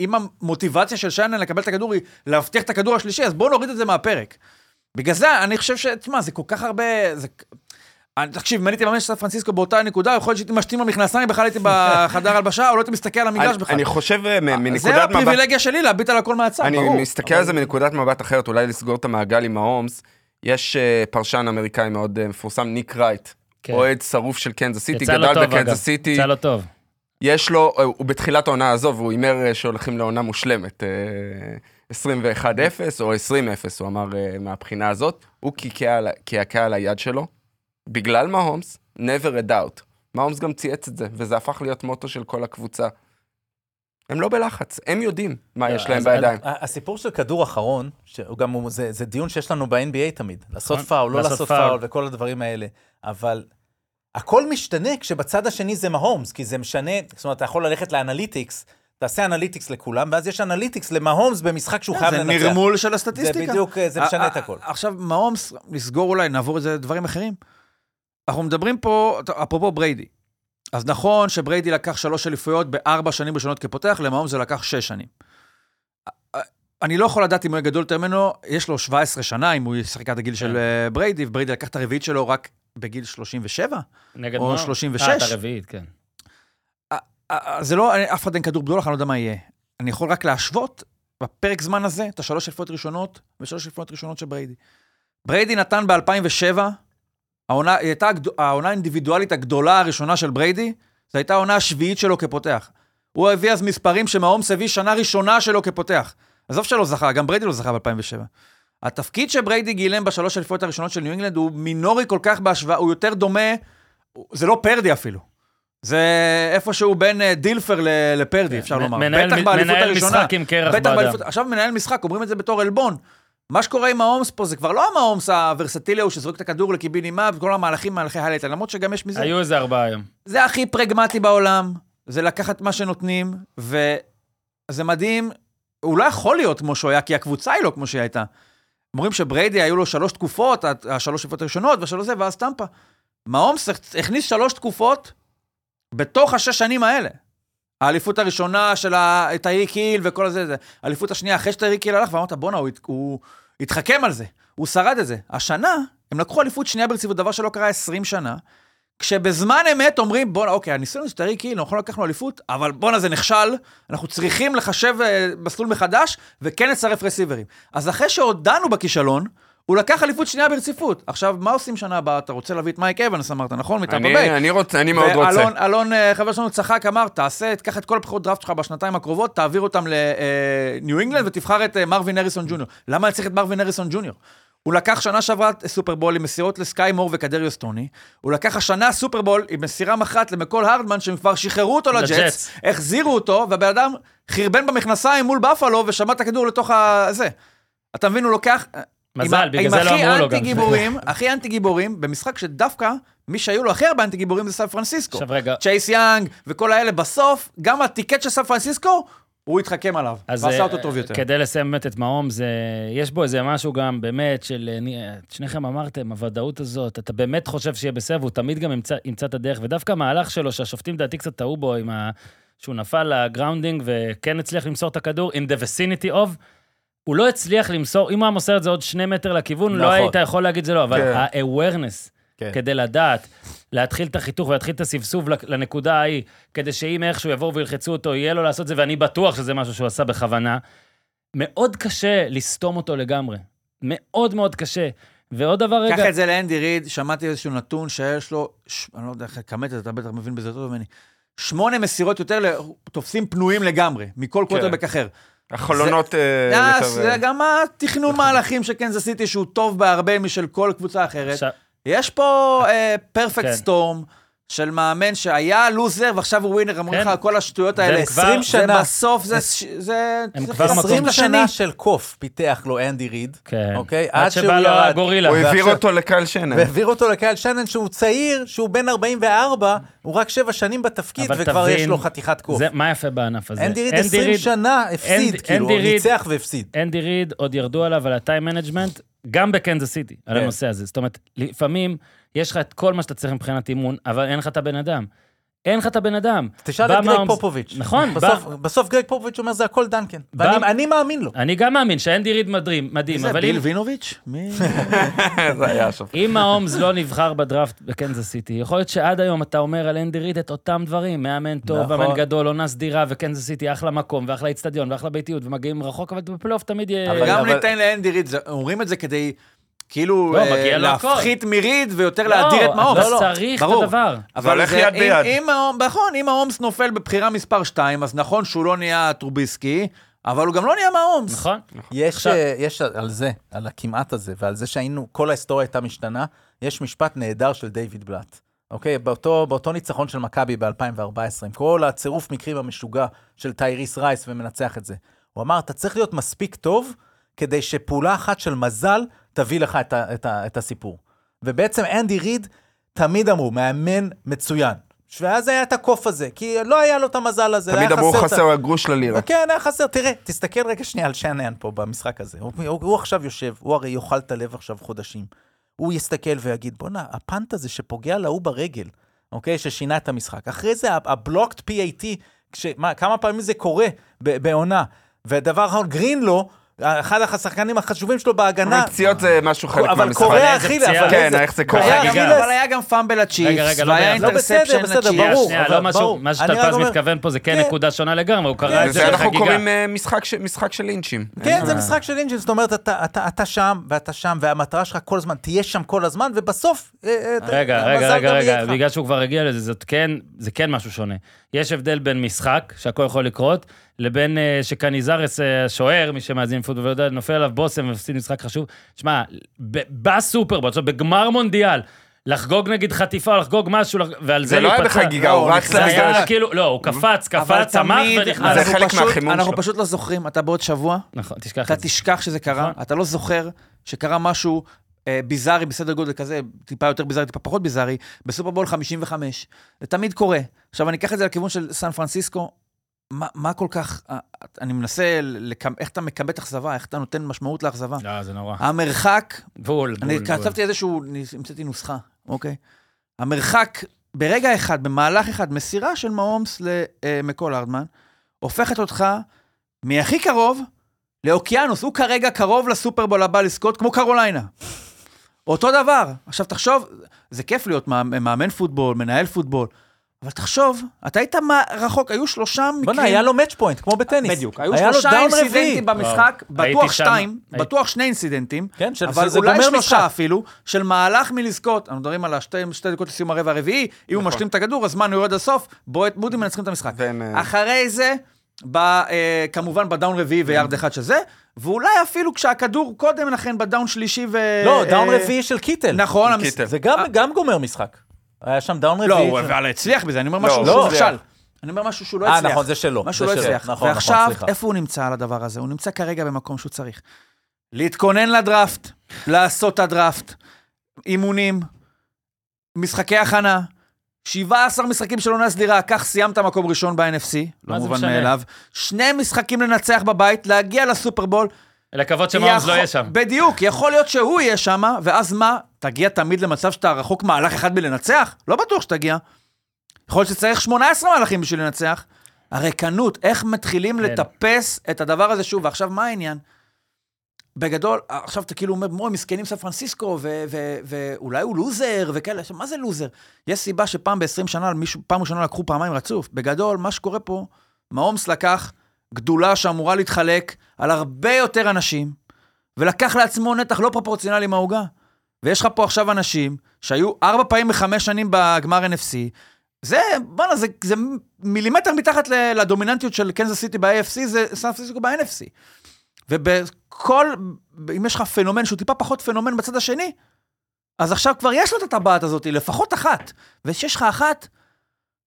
B: אם, המוטיבציה של שיינן לקבל את הכדור היא להבטיח את הכדור השלישי, אז בואו נוריד את זה מהפרק. בגלל זה אני חושב ש... תשמע, זה כל כך הרבה... זה... אני, תקשיב, אם אני הייתי מאמן של סן פרנסיסקו באותה נקודה, יכול להיות שהייתי משתין במכנסיים, בכלל הייתי בחדר הלבשה, או לא הייתי מסתכל על המגרש
C: אני-
B: בכלל.
C: אני חושב אה,
B: זה
C: מנקודת מבט...
B: הפריבילגיה שלי להביט על הכל מהצד,
C: אני
B: ברור.
C: מסתכל על זה מנקודת מבט אחרת, אולי לסגור את המעגל עם מהומס. יש אה, פרשן אמריקאי מאוד אה, מפורסם, ניק רייט,
A: כן.
C: אוהד שרוף של קנזס סיטי, גדל
A: טוב, אגב.
C: בקנזס סיטי,
A: יצא לו טוב.
C: יש לו, אה, הוא בתחילת העונה הזו, והוא הימר שהולכים לעונה מושלמת, אה, 21-0 או 20-0, הוא אמר מהבחינה הזאת, הוא קעקע על- היד שלו, בגלל מהומס, never a doubt. מהומס גם צייץ את זה, וזה הפך להיות מוטו של כל הקבוצה. הם לא בלחץ, הם יודעים מה יש להם בידיים.
D: הסיפור של כדור אחרון, זה, זה דיון שיש לנו ב-NBA תמיד, לעשות
A: נכון,
D: פאול, לא
A: לעשות פאול.
D: וכל הדברים האלה, אבל הכל משתנה כשבצד השני זה מהומס, כי זה משנה, זאת אומרת, אתה יכול ללכת ל analytics, תעשה analytics לכולם, ואז יש analytics למהומס במשחק שהוא חייב
B: זה
D: לנצח.
B: נרמול של הסטטיסטיקה.
D: זה בדיוק, זה
B: ה-
D: משנה את הכל.
B: עכשיו, מהומס, נסגור אולי, נעבור את זה לדברים אחרים. אנחנו מדברים פה, אפרופו בריידי. אז נכון שבריידי לקח שלוש אליפויות בארבע שנים ראשונות כפותח, למהומס זה לקח שש שנים. אני לא יכול לדעת אם הוא יהיה גדול יותר ממנו, יש לו 17 שנה, אם הוא ישחק עד הגיל של אה, בריידי, ובריידי לקח את הרביעית שלו רק בגיל 37.
A: נגד
B: או
A: מה?
B: 36.
A: אה, את הרביעית, כן.
B: אה, אה, זה לא, אף אחד אין כדור בדולח, אני לא יודע מה יהיה. אני יכול רק להשוות בפרק זמן הזה את השלוש אליפויות ראשונות ושלוש אליפויות ראשונות של בריידי. בריידי נתן ב-2007, העונה, היא הייתה העונה האינדיבידואלית הגדולה הראשונה של בריידי, זו הייתה העונה השביעית שלו כפותח. הוא הביא אז מספרים שמהומס הביא שנה ראשונה שלו כפותח. עזוב שלא זכה, גם בריידי לא זכה ב-2007. התפקיד שבריידי גילם בשלוש אליפויות הראשונות של ניו אינגלנד הוא מינורי כל כך בהשוואה, הוא יותר דומה, זה לא פרדי אפילו. זה איפשהו בין אה, דילפר לפרדי, אפשר לומר.
A: מנהל-
B: בטח באליפות
A: מנהל
B: הראשונה.
A: משחק game קרח באדם.
B: עכשיו מנהל משחק, אומרים את זה בתור עלבון. מה שקורה עם מהומס פה זה כבר לא המהומס הוורסטילי הוא שזורק את הכדור לקיבינימה וכל המהלכים, מהלכי highlight, למרות שגם יש מזה.
A: היו איזה ארבעה היום.
B: זה הכי פרגמטי בעולם, זה לקחת מה שנותנים, וזה מדהים, הוא לא יכול להיות כמו שהוא היה, כי הקבוצה היא לא כמו שהיא הייתה. אומרים שבריידי היו לו שלוש תקופות, השלוש תקופות הראשונות והשלוש זה, ואז טמפה. מהומס הכניס שלוש תקופות בתוך השש שנים האלה. האליפות הראשונה של טייריק היל וכל זה, זה. האליפות השנייה אחרי שטייריק היל הלך, ואמרת, בואנה, הוא, הוא התחכם על זה, הוא שרד את זה. השנה, הם לקחו אליפות שנייה ברציפות, דבר שלא קרה 20 שנה, כשבזמן אמת אומרים, בואנה, אוקיי, הניסיון של טייריק היל, לא לקחנו אליפות, אבל בואנה, זה נכשל, אנחנו צריכים לחשב אה, מסלול מחדש, וכן לצרף רסיברים. אז אחרי שהודענו בכישלון, הוא לקח אליפות שנייה ברציפות. עכשיו, מה עושים שנה הבאה? אתה רוצה להביא את מייק אבנס, אמרת, נכון? מטמפה ביי.
C: אני, אני, רוצ, אני מאוד רוצה.
B: ואלון, אלון, אה, חבר שלנו, צחק, אמר, תעשה, תקח את כל הבחירות דראפט שלך בשנתיים הקרובות, תעביר אותם לניו אינגלנד ותבחר את אה, מרווין אריסון ג'וניור. למה אני צריך את מרווין הריסון ג'וניור? הוא לקח שנה שעברה סופרבול עם מסירות לסקאי מור וקדריוס טוני. הוא לקח השנה סופרבול עם מסירה אחת למקול הרדמן, שהם כבר שחררו אותו לג'אטס. החזירו אותו, והבן אדם חרבן במכנסיים מול בפלו ושמע את הכדור לתוך ה... זה. אתה מבין, הוא לוקח...
A: מזל,
B: עם,
A: בגלל
B: עם
A: זה לא
B: הכי
A: אמרו לו גם.
B: אנטי גיבורים, הכי אנטי גיבורים, במשחק שדווקא מי שהיו לו הכי הרבה אנטי גיבורים זה סן פרנסיסקו.
A: עכשיו רגע,
B: צ'ייס יאנג וכל האלה, בסוף, גם הטיקט של סן פרנסיסקו, הוא התחכם עליו, ועשה
A: אה,
B: אותו טוב יותר.
A: כדי לסיים באמת את מעום, זה, יש בו איזה משהו גם באמת של, אה, אני- אה, שניכם אמרתם, הוודאות הזאת, אתה באמת חושב שיהיה בסדר, והוא תמיד גם ימצא, ימצא את הדרך, ודווקא המהלך שלו, שהשופטים לדעתי קצת טעו בו, עם ה... שהוא נפל ל grounding וכן הצליח למסור את הכדור, in the vicinity of, הוא לא הצליח למסור, אם הוא היה מוסר את זה עוד שני מטר לכיוון, לא
D: נכון.
A: היית יכול להגיד זה לא, אבל
C: כן.
A: ה-awareness,
D: כן.
A: כדי לדעת, להתחיל את החיתוך ולהתחיל את הסבסוב לנקודה ההיא, כדי שאם איכשהו יבואו וילחצו אותו, יהיה לו לעשות את זה, ואני בטוח שזה משהו שהוא עשה בכוונה. מאוד קשה לסתום אותו לגמרי. מאוד מאוד קשה. ועוד דבר
B: קח
A: רגע,
B: את זה לאנדי ריד, שמעתי איזשהו נתון שיש לו, ש... אני לא יודע איך לכמת את זה, אתה בטח מבין בזה יותר ממני. שמונה מסירות יותר לתופסים פנויים לגמרי, מכל קווטרבק אחר.
C: החלונות אה,
B: אה,
C: יותר...
B: זה גם התכנון מהלכים של קנזס סיטי, שהוא טוב בהרבה משל כל קבוצה אחרת.
A: עכשיו,
B: יש פה פרפקט
A: כן.
B: סטורם של מאמן שהיה לוזר ועכשיו הוא ווינר, אומרים
A: כן.
B: לך כל השטויות האלה.
A: כבר-
D: 20 שנה.
B: בסוף זה... זה
A: הם
B: זה
A: כבר
B: עשרים
A: מקום
D: 20
B: לשני.
D: שנה של קוף פיתח לו אנדי ריד,
A: כן.
D: אוקיי?
A: עד שבא לו
D: ירד.
A: הגורילה.
C: הוא העביר אותו לקייל שנהאן.
D: והעביר אותו לקייל שנהאן שהוא צעיר, שהוא בן 44, הוא רק שבע שנים בתפקיד, וכבר יש לו חתיכת קוף.
A: זה, מה יפה בענף הזה?
D: אנדי ריד 20 שנה הפסיד, כאילו, ניצח והפסיד.
A: אנדי ריד, עוד ירדו עליו על ה time management, גם בקנזס סיטי, על
D: כן.
A: הנושא הזה. זאת אומרת, לפעמים יש לך את כל מה שאתה צריך מבחינת אימון, אבל אין לך את הבן אדם. אין לך את הבן אדם.
D: תשאל את גרג
A: מהומס-
D: פופוביץ'.
A: נכון,
D: בסוף-
A: בא-
D: בסוף גרג פופוביץ' אומר זה הכל דנקן.
A: בא-
D: ואני אני מאמין לו.
A: אני גם מאמין שאנדי ריד מדהים, מדהים,
B: זה
A: אבל
B: ביל
A: אם-
B: וינוביץ'? מי? [laughs]
C: זה היה שם.
A: אם מהומס לא נבחר בדראפט בקנזס סיטי, יכול להיות שעד היום אתה אומר על אנדי ריד את אותם דברים, מאמן טוב,
D: נכון.
A: מאמן גדול, עונה סדירה, וקנזס סיטי אחלה מקום, ואחלה איצטדיון, ואחלה ביתיות, ומגיעים רחוק, אבל בפלייאוף תמיד יהיה...
D: אבל-
B: גם ניתן לאנדי ריד, זה- אומרים את זה כדי כאילו
A: לא,
B: אה. להפחית מריד ויותר
A: לא,
B: להדיר את מהומס.
A: אתה צריך את. הדבר.
B: אבל
C: הולך
B: זה-
C: יד
B: אם-
C: ביד.
B: אם נכון, אם מהומס נופל בבחירה מספר 2, אז נכון שהוא לא נהיה טרוביסקי, אבל הוא גם לא נהיה מההומס.
A: נכון?
D: יש,
A: עכשיו-
D: אה, יש על זה, על הכמעט הזה, ועל זה שהיינו, כל ההיסטוריה הייתה משתנה, יש משפט נהדר של דיוויד בלאט. אוקיי? באותו, באותו ניצחון של מכבי ב-2014, עם כל הצירוף מקרים המשוגע של טייריס רייס ומנצח את זה. הוא אמר, אתה צריך להיות מספיק טוב כדי שפעולה אחת של מזל תביא לך את, ה, את, ה, את הסיפור. ובעצם אנדי ריד תמיד אמרו, מאמן מצוין. ואז היה את הקוף הזה, כי לא היה לו את המזל הזה.
C: תמיד אמרו חסר הגרוש ללירה.
D: כן, היה חסר. תראה, תסתכל רגע שנייה על שנן פה במשחק הזה. הוא, הוא, הוא עכשיו יושב, הוא הרי יאכל את הלב עכשיו חודשים. הוא יסתכל ויגיד, בואנה, הפאנט הזה שפוגע להוא ברגל, אוקיי? ששינה את המשחק. אחרי זה, הבלוקד PAT, כש, מה, כמה פעמים זה קורה בעונה. ודבר אחרון, גרינלו, אחד השחקנים החשובים שלו בהגנה,
C: אבל פציעות זה משהו חלק
D: אבל
C: מהמשחק.
D: קורע
A: איזה
D: אכילה,
A: פציעה.
D: אבל
C: כן, איך זה
D: קורע אכילה.
B: אבל היה גם פאמבל לצ'יפס,
A: רגע, לא
B: והיה.
D: לא,
B: אינטרספשן
D: בסדר,
B: לצ'יפס.
D: אבל
A: לא משהו,
D: ברור.
A: מה שטלפז מתכוון פה זה כן
D: כן.
A: נקודה שונה לגמרי, הוא קרא את זה
C: זה אנחנו
A: בחגיגה.
C: קוראים אה, משחק של לינצ'ים.
D: כן, זה משחק של אינג'ל, זאת אומרת, אתה, שם, ואתה שם, והמטרה שלך כל הזמן, תהיה שם כל הזמן, ובסוף... אה, אה,
A: רגע, רגע, רגע, רגע. בגלל שהוא כבר הגיע לזה, כן, זה כן משהו שונה. יש הבדל בין משחק, שהכל יכול לקרות, לבין אה, שקניזרס, אה, השוער, מי שמאזין פוטבול ויודע, נופל עליו בושם ומפסיד משחק חשוב. שמע, ב- בסופרבול, עכשיו בגמר מונדיאל, לחגוג נגיד חטיפה, לחגוג משהו, ועל זה
C: זה לא היה
A: להיפצע.
C: בחגיגה,
B: לא,
C: הוא רץ
A: זה היה
C: למגרש.
A: כאילו, לא, הוא קפץ, קפץ, צמח ונכנס.
C: זה
B: אנחנו
C: חלק
B: פשוט-
C: מהחימום
B: אנחנו
C: שלו.
B: פשוט לא זוכרים, אתה בעוד שבוע,
A: נכון, תשכח
B: אתה
A: את זה.
B: תשכח שזה קרה,
A: נכון.
B: אתה לא זוכר שקרה משהו אה, ביזארי בסדר גודל כזה, טיפה יותר ביזארי, טיפה פחות ביזארי, בסופרבול 55. זה תמיד קורה. עכשיו, אני אקח את זה לכיוון של סן פרנסיסקו. מה, מה כל כך, אה, אני מנסה, לקמ... איך אתה מקבט אכזבה, איך אתה נותן משמעות לאכזבה.
A: לא, זה נורא.
B: המרחק,
A: בול,
B: אני
A: בול, בול.
B: כתבתי איזשהו, המצאתי נוסחה, אוקיי? המרחק ברגע אחד, במהלך אחד, מסירה של מהומס למקול הרדמן, הופכת אותך מהכי קרוב לאוקיינוס. הוא כרגע קרוב לסופרבול הבא לזכות, כמו קרוליינה. אותו דבר. עכשיו תחשוב, זה כיף להיות מאמן פוטבול, מנהל פוטבול, אבל תחשוב, אתה היית מה- רחוק, היו שלושה מקרים...
D: בוא'נה, היה לו match point, כמו בטניס.
B: בדיוק, היו שלושה. incidentים במשחק,
A: וואו,
B: בטוח שתיים, בטוח שני incidentים,
D: כן, של-
B: אבל אולי שלושה. אפילו, של מהלך מלזכות, אנחנו מדברים על השתי שתי דקות לסיום הרבע הרביעי, אם הוא
C: נכון.
B: משלים את הכדור, הזמן יורד לסוף, בועט מודי מנצחים את המשחק.
C: אה,
B: אחרי זה, אה, כמובן ב down רביעי ויארד אחד שזה, ואולי אפילו כשהכדור קודם לכן ב down שלישי ו...
D: לא, down
B: אה,
D: רביעי של קיטל.
B: נכון.
D: זה גם- גם גומר משחק. היה שם down
B: לא,
D: רביעי.
B: הוא
D: של-
B: אבל הצליח בזה, אני אומר
C: לא,
B: משהו
C: הוא
B: שהוא
C: לא.
B: נכשל. אני אומר משהו שהוא לא
D: אה,
B: הצליח.
D: נכון, זה שלו.
B: משהו לא. הצליח.
D: נכון, נכון,
B: ועכשיו,
D: סליחה.
B: איפה הוא נמצא על הדבר הזה? הוא נמצא כרגע במקום שהוא צריך. להתכונן לדראפט, לעשות את הדראפט, אימונים, משחקי הכנה, 17 משחקים של עונה סדירה, כך סיימת מקום ראשון ב-NFC, לא מובן
A: משנה?
B: מאליו. שני משחקים לנצח בבית, להגיע לסופרבול.
A: לקוות שמאונס לא יהיה שם.
B: בדיוק, יכול להיות שהוא יהיה שם, ואז מה? תגיע תמיד למצב שאתה רחוק מהלך אחד מלנצח? לא בטוח שתגיע. יכול להיות שצריך 18 מהלכים בשביל לנצח. הריקנות, איך מתחילים
A: כן.
B: לטפס את הדבר הזה שוב, ועכשיו מה העניין? בגדול, עכשיו אתה כאילו אומר, מוי, מסכנים סן פרנסיסקו, ו- ו- ואולי הוא לוזר וכאלה. עכשיו, מה זה לוזר? יש סיבה שפעם ב-20 שנה, מישהו, פעם ראשונה לקחו פעמיים רצוף. בגדול, מה שקורה פה, מהומס לקח גדולה שאמורה להתחלק על הרבה יותר אנשים, ולקח לעצמו נתח לא פרופורציונלי מהעוגה. ויש לך פה עכשיו אנשים שהיו ארבע פעמים בחמש שנים בגמר NFC, זה, בואנה, זה, זה מילימטר מתחת לדומיננטיות של קנזס סיטי ב-AFC, זה סן פרנסיסקו ב-NFC. ובכל, אם יש לך פנומן שהוא טיפה פחות פנומן בצד השני, אז עכשיו כבר יש לו את הטבעת הזאת, לפחות אחת. וכשיש לך אחת,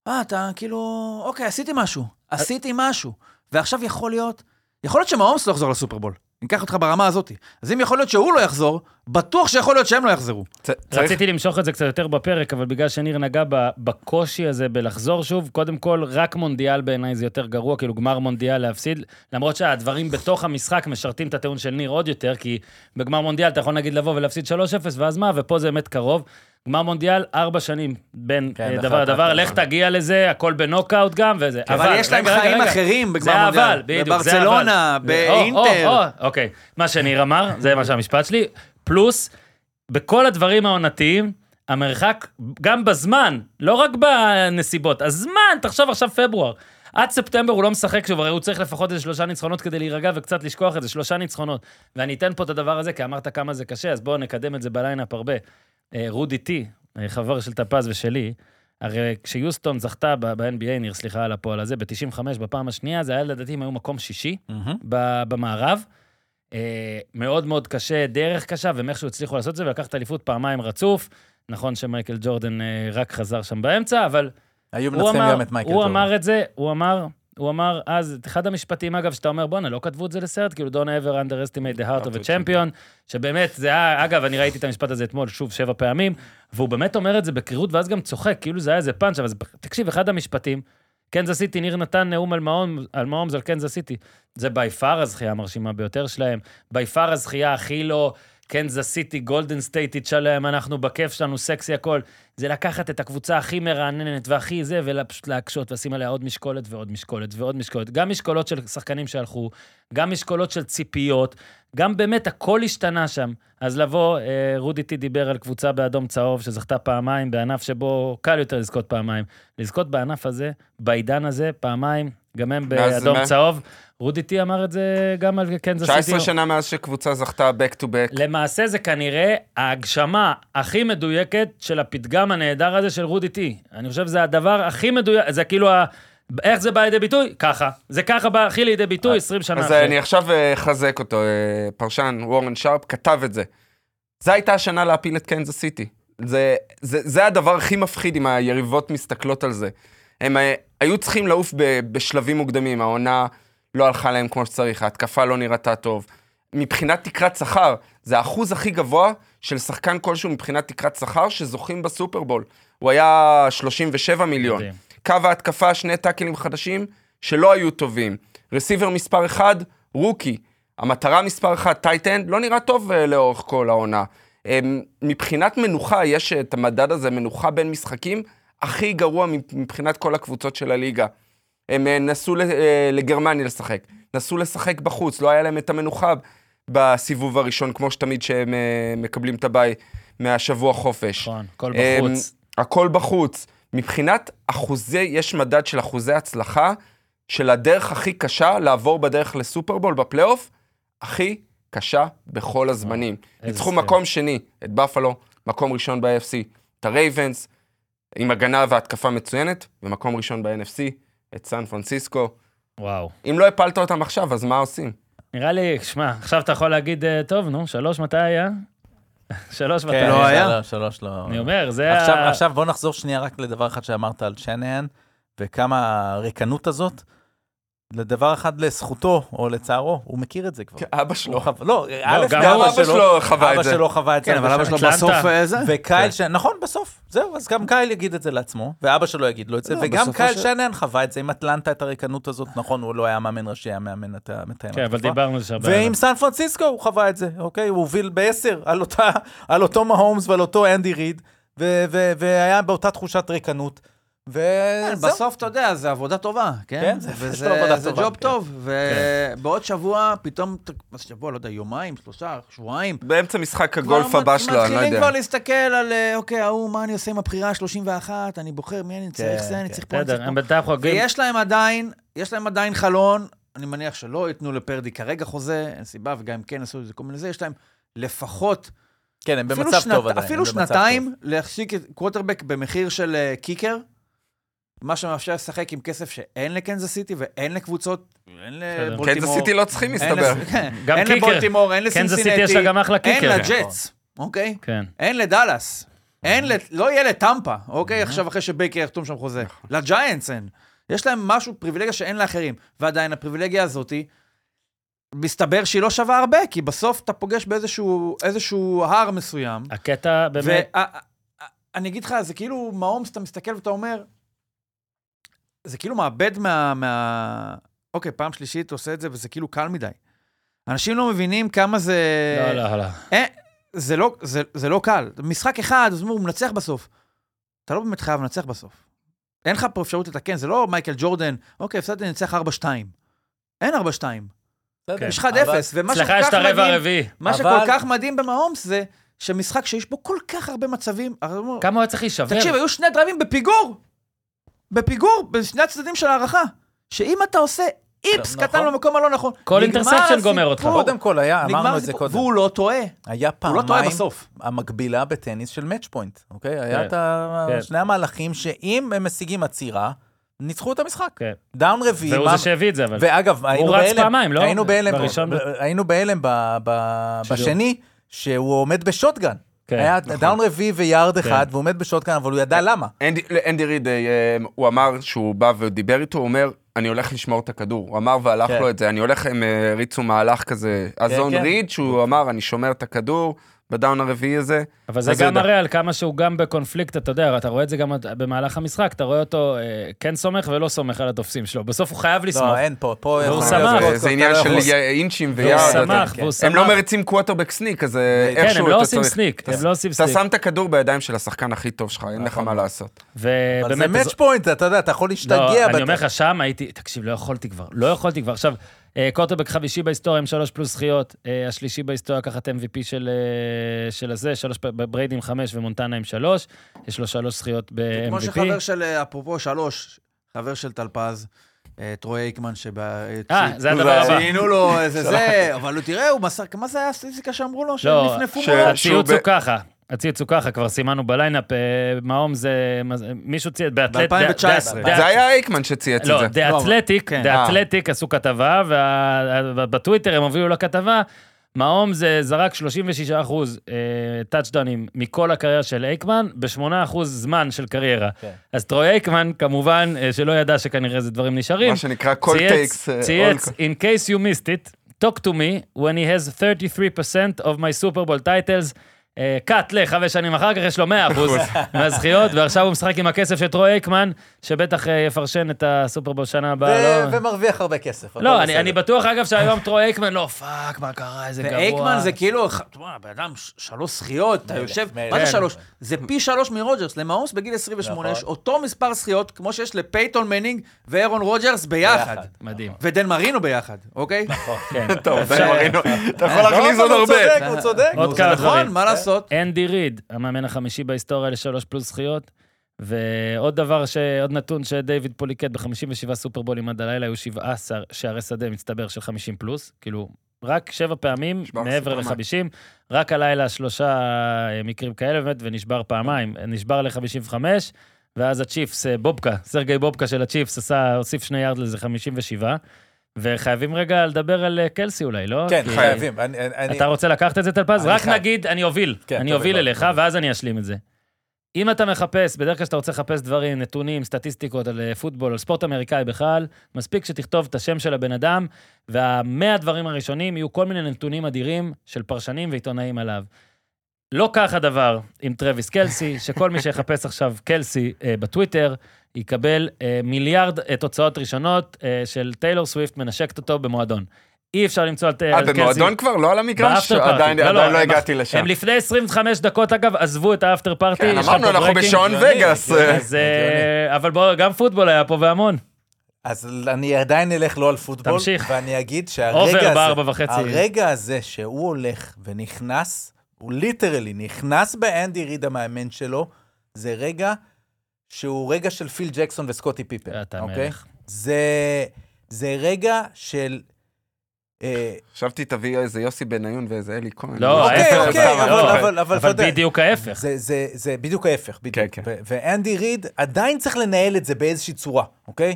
B: אה, אתה כאילו, אוקיי, עשיתי משהו, עשיתי משהו. ועכשיו יכול להיות, יכול להיות שמהומס לא יחזור לסופרבול. אני אקח אותך ברמה הזאת. אז אם יכול להיות שהוא לא יחזור, בטוח שיכול להיות שהם לא יחזרו.
A: רציתי למשוך את זה קצת יותר בפרק, אבל בגלל שניר נגע ב- בקושי הזה בלחזור שוב, קודם כל, רק מונדיאל בעיניי זה יותר גרוע, כאילו גמר מונדיאל להפסיד, למרות שהדברים בתוך המשחק משרתים את הטיעון של ניר עוד יותר, כי בגמר מונדיאל אתה יכול נגיד לבוא ולהפסיד 3-0, ואז מה, ופה זה באמת קרוב. גמר מונדיאל, ארבע שנים בין
D: כן,
A: אה,
D: דקה,
A: דבר לדבר,
D: דקה,
A: לך. תגיע לזה, הכל בנוקאוט גם, וזה.
B: אבל יש להם
A: רגע,
B: חיים
A: רגע.
B: אחרים בגמר
A: זה
B: מונדיאל.
A: אבל, בדיוק, זה
B: בברצלונה,
A: אבל. זה- או,
B: באינטר.
A: או, או, אוקיי, מה שניר אמר, זה מה שהמשפט שלי. פלוס, בכל הדברים העונתיים, המרחק, גם בזמן, לא רק בנסיבות, הזמן, תחשוב עכשיו פברואר. עד ספטמבר הוא לא משחק שוב, הרי הוא צריך לפחות איזה שלושה ניצחונות כדי להירגע וקצת לשכוח את זה, שלושה ניצחונות. ואני אתן פה את הדבר הזה, כי אמרת כמה זה קשה, אז בואו נקדם את זה בליינאפ הרבה. אה, רודי טי, אה, חבר של טפז ושלי, הרי כשיוסטון זכתה ב-NBA, ניר, סליחה על הפועל הזה, ב-95 בפעם השנייה, זה היה לדעתי, הם היו מקום שישי. ב- במערב. אה, מאוד מאוד קשה, דרך קשה, והם איכשהו הצליחו לעשות את זה, ולקחת אליפות פעמיים רצוף. נכון שמייקל ג'ורדן רק חזר שם באמצע, אבל
D: היו
A: הוא
D: מנצחים גם את מייקל
A: הוא
D: ג'ורדן.
A: אמר את זה, הוא אמר, הוא אמר אז, את אחד המשפטים, אגב, שאתה אומר, בואנה, לא כתבו את זה לסרט, כאילו, don't ever underestimate the heart of a champion, שבאמת, זה היה, אגב, אני ראיתי את המשפט הזה אתמול, שוב, שבע פעמים, והוא באמת אומר את זה בקרירות, ואז גם צוחק, כאילו זה היה איזה פאנץ', אבל תקשיב, אחד המשפטים, קנזס סיטי, ניר נתן נאום על מעון, על מעומס על קנזס סיטי. זה בי פאר הזכייה המרשימה ביותר שלהם, בי פאר הזכייה הכי לא קנזס סיטי, גולדן סטייטית שלהם, אנחנו בכיף שלנו, סקסי הכל. זה לקחת את הקבוצה הכי מרעננת והכי זה, ופשוט להקשות ולשים עליה עוד משקולת ועוד משקולת ועוד משקולת. גם משקולות של שחקנים שהלכו, גם משקולות של ציפיות, גם באמת הכל השתנה שם. אז לבוא, אה, רודי טי דיבר על קבוצה באדום צהוב שזכתה פעמיים בענף שבו קל יותר לזכות פעמיים. לזכות בענף הזה, בעידן הזה, פעמיים, גם הם באדום צהוב. רודי טי אמר את זה גם על קנזס סיטי.
C: 19 שנה מאז שקבוצה זכתה back to back.
A: למעשה זה כנראה ההגשמה הכי מדויקת של הפתגם הנהדר הזה של רודי טי. אני חושב שזה הדבר הכי מדויק, זה כאילו ה... איך זה בא לידי ביטוי? ככה. זה ככה בא הכי לידי ביטוי 20 שנה
C: אז
A: אחרי.
C: אני עכשיו אה, אחזק אותו, אה, פרשן וורן שרפ כתב את זה. זו הייתה השנה להפיל את קנזס סיטי. זה, זה, זה הדבר הכי מפחיד אם היריבות מסתכלות על זה. הם אה, היו צריכים לעוף ב, בשלבים מוקדמים, העונה לא הלכה להם כמו שצריך, ההתקפה לא נראתה טוב. מבחינת תקרת שכר, זה האחוז הכי גבוה של שחקן כלשהו מבחינת תקרת שכר שזוכים בסופרבול. הוא היה 37 מיליון.
A: מדהים.
C: קו ההתקפה, שני tackleים חדשים שלא היו טובים. רסיבר מספר 1, rookie. המטרה מספר 1, tight end, לא נראה טוב אה, לאורך כל העונה. אה, מבחינת מנוחה, יש את המדד הזה, מנוחה בין משחקים, הכי גרוע מבחינת כל הקבוצות של הליגה. הם אה, נסעו אה, לגרמניה לשחק, נסעו לשחק בחוץ, לא היה להם את המנוחה בסיבוב הראשון, כמו שתמיד שהם אה, מקבלים את הביי מהשבוע חופש.
A: נכון, הכל בחוץ.
C: הכל בחוץ. מבחינת אחוזי, יש מדד של אחוזי הצלחה, של הדרך הכי קשה לעבור בדרך לסופרבול בפלייאוף, הכי קשה בכל הזמנים.
A: איזה
C: ניצחו. מקום שני, את בפלו, מקום ראשון ב-AFC, את הרייבנס, עם הגנה והתקפה מצוינת, ומקום ראשון ב-NFC, את סן פרנסיסקו.
A: וואו.
C: אם לא הפלת אותם עכשיו, אז מה עושים?
A: נראה לי, שמע, עכשיו אתה יכול להגיד, אה, טוב, נו, שלוש מתי היה? [laughs] שלוש מתי
D: כן,
B: לא
A: היה?
D: שלוש לא.
A: אני אומר, זה
D: עכשיו,
A: ה...
D: עכשיו בוא נחזור שנייה רק לדבר אחד שאמרת על שנהן, וכמה הריקנות הזאת. לדבר אחד לזכותו, או לצערו, הוא מכיר את זה כבר.
C: אבא שלו.
D: חו- לא, א',
A: גם
D: גם
C: אבא שלו חווה את
D: אבא
C: זה.
D: שלו חווה את זה.
B: כן, אבל אבא שלו. בסוף אה, זה.
D: וקייל ש... נכון, בסוף. זהו, אז גם קייל יגיד את זה לעצמו, ואבא שלו יגיד לו את זה,
B: לא,
D: וגם קייל שנהן חווה את זה עם אטלנטה, את הריקנות הזאת. נכון, הוא לא היה מאמן ראשי, היה מאמן את המתאם.
A: כן, אבל. דיברנו על זה הרבה.
D: ועם סן פרנסיסקו הוא חווה את זה, אוקיי? הוא הוביל בעשר על, אותה, על אותו מהומס ועל אותו אנדי ריד, ו- ו- והיה באותה תחושת ריקנות.
B: כן,
D: וזהו.
B: בסוף, אתה יודע, זה עבודה טובה, כן?
D: כן, זה-
B: וזה-
D: יש לו עבודה
B: זה
D: טובה,
B: ג'וב
D: כן.
B: טוב, ובעוד שבוע, פתאום, מה זה שבוע, לא יודע, יומיים, שלושה, שבועיים.
C: באמצע משחק הגולף הבא שלו, אני לא
B: מתחילים
C: יודע.
B: כבר להסתכל על, אה, אוקיי, ההוא, מה אני עושה עם הבחירה ה-31, אני בוחר מי אני צריך
D: כן,
B: זה, אני
D: כן.
B: צריך פה, אני צריך
A: בסדר,
B: פה.
A: הם בינתיים חוגגים.
B: ויש להם עדיין, יש להם עדיין חלון, אני מניח שלא ייתנו לפרדי כרגע חוזה, אין סיבה, וגם אם כן עשו את זה כל מיני זה, יש להם לפחות,
D: כן, הם במצב
B: שנת,
D: טוב עדיין.
B: אפילו שנתיים להחזיק קווטרבק במחיר של אה, קיקר, מה שמאפשר לשחק עם כסף שאין לקנזס סיטי ואין לקבוצות, אין לבולטימור.
C: קנזס סיטי לא צריכים,
B: אין
C: מסתבר.
B: כן,
A: גם
B: אין. לבולטימור, אין
A: קנזס
B: לסינסינטי,
A: סיטי יש לה גם אחלה
B: אין. לג'טס, אוקיי?
A: כן.
B: אין לדאלאס, אין, לת- לא יהיה לטמפה, אוקיי? עכשיו אחרי שבייקר יחתום שם חוזה. לג'יינטס אין. יש להם משהו, פריבילגיה שאין לאחרים. ועדיין הפריבילגיה הזאתי, מסתבר שהיא לא שווה הרבה, כי בסוף אתה פוגש באיזשהו איזשהו הר מסוים.
A: הקטע באמת,
B: ואני אגיד לך, זה כאילו מהאומס, אתה מסתכל ואתה אומר, זה כאילו מאבד מה... מה... אוקיי, פעם שלישית עושה את זה, וזה כאילו קל מדי. אנשים לא מבינים כמה זה...
A: לא, לא, לא.
B: אה, זה לא, זה, זה לא קל. משחק אחד, אז הוא מנצח בסוף. אתה לא באמת חייב לנצח בסוף. אין לך פה אפשרות לתקן, זה לא מייקל ג'ורדן, אוקיי, הפסדתי, אנצח 4-2. אין 4-2.
D: בסדר.
B: יש 1-0,
D: אבל-
B: ומה שכל כך מדהים. מה שכל כך מדהים במהומס זה שמשחק שיש בו כל כך הרבה מצבים,
A: כמה הוא היה צריך להישבר?
B: תקשיב, היו שני דרייבים בפיגור. בפיגור, בשני הצדדים של ההערכה. שאם אתה עושה איפס
D: נכון.
B: קטן במקום הלא נכון,
A: כל
B: נגמר
A: אינטרספשן גומר אותך.
D: קודם כל היה, אמרנו את זה קודם.
B: והוא לא טועה.
D: היה
B: הוא לא טועה
D: פעמיים
B: בסוף.
D: המקבילה בטניס של מאץ' פוינט, אוקיי? היה
A: כן.
D: את ה-
A: כן.
D: שני המהלכים שאם הם משיגים עצירה, ניצחו את המשחק.
A: כן.
D: דאון רביעי.
A: והוא
D: מה-
A: זה שהביא את זה, אבל...
D: ואגב, היינו
A: רץ
D: בהלם,
A: פעמיים, לא?
D: היינו בהלם,
A: בראשון ב-
D: היינו בהלם ב- ב-. בשני, שהוא עומד בשוטגן.
A: כן,
D: היה
B: נכון.
D: דאון רביעי ויארד
A: כן.
D: אחד, והוא עומד בשוטגן, אבל הוא ידע למה.
C: אנדי, אנדי ריד, אה, הוא אמר שהוא בא ודיבר איתו, הוא אומר, אני הולך לשמור את הכדור. הוא אמר והלך
D: כן.
C: לו את זה, אני הולך, הם אה, הריצו מהלך כזה, הזון
D: כן.
C: ריד, שהוא אמר, אני שומר את הכדור בדאון הרביעי הזה.
A: אבל זה
C: אז זה
A: גם. מראה על כמה שהוא גם בקונפליקט, אתה יודע, אתה רואה את זה גם במהלך המשחק, אתה רואה אותו אה, כן סומך ולא סומך על התופסים שלו. בסוף הוא חייב לסמוך.
D: לא, אין פה, פה...
A: והוא שמח.
D: להיות
A: זה-
D: אתה
C: עניין
D: לא
C: של אינצ'ים
A: והוא
C: ויארד.
A: שמח,
C: אתה-
A: והוא
C: הם לא
A: שמח.
C: מריצים קווטרבק סניק, אז אה,
A: כן,
C: איכשהו
A: הם לא
C: אתה
A: עושים
C: צריך-
A: סניק,
C: אתה-
A: הם לא עושים
C: אתה
A: סניק.
C: שם את הכדור בידיים של השחקן הכי טוב שלך, אין לך מה. לעשות.
D: אבל זה. מאץ' פוינט, אתה יודע, אתה יכול
A: לא,
D: להשתגע.
A: אני
D: בת-
A: אומר לך, שם הייתי, תקשיב, לא יכולתי כבר, לא יכולתי כבר. עכשיו, אה, קוטרבק חמישי בהיסטוריה עם שלוש פלוס זכיות, אה, השלישי בהיסטוריה לקחת MVP של אה, של הזה, שלוש, בריידי עם חמש ומונטנה עם שלוש, יש לו שלוש זכיות
B: כמו
A: ב-MVP.
B: שחבר של, אפרופו שלוש, חבר של טלפז, טרוי אייקמן, שבה...
A: אה, זה הדבר הבא.
B: ציינו לו איזה [laughs] זה, אבל תראה, הוא מסר, מה זה היה הסטטיסטיקה שאמרו לו? שהם
A: לא,
B: נפנפו מולו?
A: הציוץ הוא ככה, הציוץ הוא ככה, כבר סימנו בליינאפ, אה, מהומס, מישהו צייץ, באתלט...
B: ב-2019.
A: דה-
C: זה היה אייקמן שצייץ את
A: לא,
C: זה.
A: The
B: לא,
A: Athletic,
B: כן.
A: The
C: אה.
A: Athletic עשו כתבה, ובטוויטר הם הובילו לכתבה, מהומס זרק 36 אחוז טאצ'דאונים מכל הקריירה של אייקמן, ב-8 אחוז זמן של קריירה.
D: כן.
A: אז טרוי אייקמן, כמובן, אה, שלא ידע שכנראה זה דברים נשארים,
C: מה שנקרא כל
A: צייץ,
C: takes. אה,
A: צייץ, in case you missed it, talk to me when he has 33% of my Super Bowl titles. אה, cut לחמש שנים אחר כך, יש לו 100% [laughs] מהזכיות, ועכשיו הוא משחק עם הכסף של טרוי אייקמן, שבטח אה, יפרשן את הסופרבול שנה הבאה.
D: ו-
A: לא-
D: ומרוויח הרבה כסף.
A: לא, אני, בטוח, אגב, שהיום טרוי אייקמן, לא, פאק, מה קרה, איזה גרוע.
B: ואייקמן זה כאילו, תשמע, בן אדם, שלוש זכיות, אתה יושב. מה זה
A: כן.
B: שלוש? זה פי שלוש מרוג'רס. למהומס בגיל 28 יש
D: נכון.
B: אותו מספר זכיות, כמו שיש לפייטון מנינג ואהרון רוג'רס ביחד.
D: ביחד.
A: מדהים.
B: ודן מרינו ביחד, אוקיי?
A: כן. [laughs]
C: טוב, זה מרינו. אתה יכול
D: לא,
C: להכניס עוד
D: הוא
C: הרבה.
D: צודק, הוא צודק.
A: עוד כמה
B: זה נכון,
A: דברים.
B: מה לעשות?
A: אנדי ריד, המאמן החמישי בהיסטוריה לשלוש פלוס זכיות. ועוד דבר, ש... עוד נתון שדייוויד פוליקט ב-57 סופרבולים עד הלילה היו 17 שערי שדה מצטבר של 50 פלוס, כאילו, רק שבע פעמים מעבר
C: פעמיים.
A: ל-50, רק הלילה שלושה אה, מקרים כאלה באמת, ונשבר פעמיים. נשבר ל-55, ואז הצ'יפס, אה, בובקה, סרגי בובקה של הצ'יפס, עשה, הוסיף שני יארד לזה 57. וחייבים רגע לדבר על אה, קלסי אולי, לא?
D: כן,
A: כי-
D: חייבים. אני- אני-
A: אתה רוצה לקחת את זה, טלפז? רק
D: חייב.
A: נגיד, אני אוביל.
D: כן,
A: אני אוביל אליך,
D: טוב.
A: ואז אני אשלים את זה. אם אתה מחפש, בדרך כלל כשאתה רוצה לחפש דברים, נתונים, סטטיסטיקות על אה, פוטבול, על ספורט אמריקאי בכלל, מספיק שתכתוב את השם של הבן אדם, והמאה דברים הראשונים יהיו כל מיני נתונים אדירים של פרשנים ועיתונאים עליו. לא כך הדבר עם טרוויס קלסי, שכל מי שיחפש עכשיו קלסי אה, בטוויטר, יקבל אה, מיליארד אה, תוצאות ראשונות אה, של טיילור סוויפט מנשקת אותו במועדון. אי אפשר למצוא על,
C: אה,
A: קלסי.
C: במועדון כבר? לא על המגרש?
A: באפטר פארטי.
C: עדיין עדיין לא
A: הם-
C: הגעתי לשם.
A: הם לפני 25 דקות, אגב, עזבו את האפטר פארטי.
C: כן, אמרנו, אנחנו. בשעון וגאס.
D: הגיוני.
C: אה,
A: אה, אבל בוא, גם פוטבול היה פה והמון.
D: אז אני עדיין אלך לא על פוטבול.
A: תמשיך.
D: ואני אגיד שהרגע הזה. הרגע הזה שהוא הולך ונכנס, הוא literally נכנס באנדי ריד המאמן שלו, זה רגע שהוא רגע של פיל ג'קסון וסקוטי פיפן.
A: אתה
D: אוקיי?
A: מלך.
D: זה, זה רגע של... אה,
C: חשבתי תביא איזה יוסי בניון ואיזה אלי כהן.
A: לא,
D: אוקיי,
A: ההפך,
D: אוקיי,
A: אבל- בדיוק ההפך.
D: זה, זה, זה בדיוק ההפך, בדיוק.
C: כן, כן.
D: ואנדי ריד עדיין צריך לנהל את זה באיזושהי צורה, אוקיי?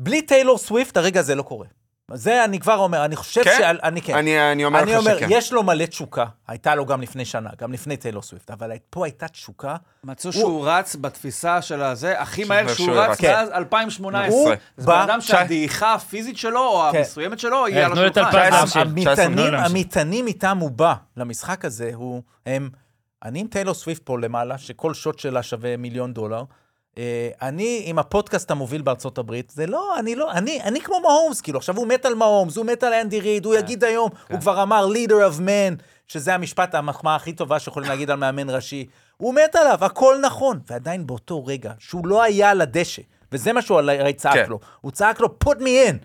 D: בלי טיילור סוויפט הרגע הזה לא קורה. זה אני כבר אומר, אני חושב
C: כן?
D: שעל... אני כן.
C: אני אני אומר
D: אני
C: לך
D: אומר,
C: שכן.
D: יש לו מלא תשוקה, הייתה לו גם לפני שנה, גם לפני טיילור סוויפט, אבל פה הייתה תשוקה.
B: מצאו שהוא רץ בתפיסה של הזה, הכי
C: שהוא-
B: מהר שהוא רץ
C: רץ.
B: מאז 2018.
D: הוא
B: זה בן
D: בא-
B: אדם שהדעיכה הפיזית שלו, או
D: כן.
B: המסוימת שלו, היא על השולחן.
D: המטענים איתם הוא בא למשחק הזה, הוא, הם, אני עם טיילור סוויפט פה למעלה, שכל שוט שלה שווה מיליון דולר. אה, אני עם הפודקאסט המוביל בארצות הברית, זה לא, אני לא, אני, אני כמו מהומס, כאילו, עכשיו הוא מת על מהומס, הוא מת על אנדי ריד, הוא יגיד היום, הוא כבר אמר leader of man, שזה המשפט, המחמאה הכי טובה שיכולים להגיד על מאמן ראשי. הוא מת עליו, הכל נכון. ועדיין באותו רגע, שהוא לא היה על הדשא, וזה מה שהוא הרי צעק
C: כן.
D: לו, הוא צעק לו, put me in.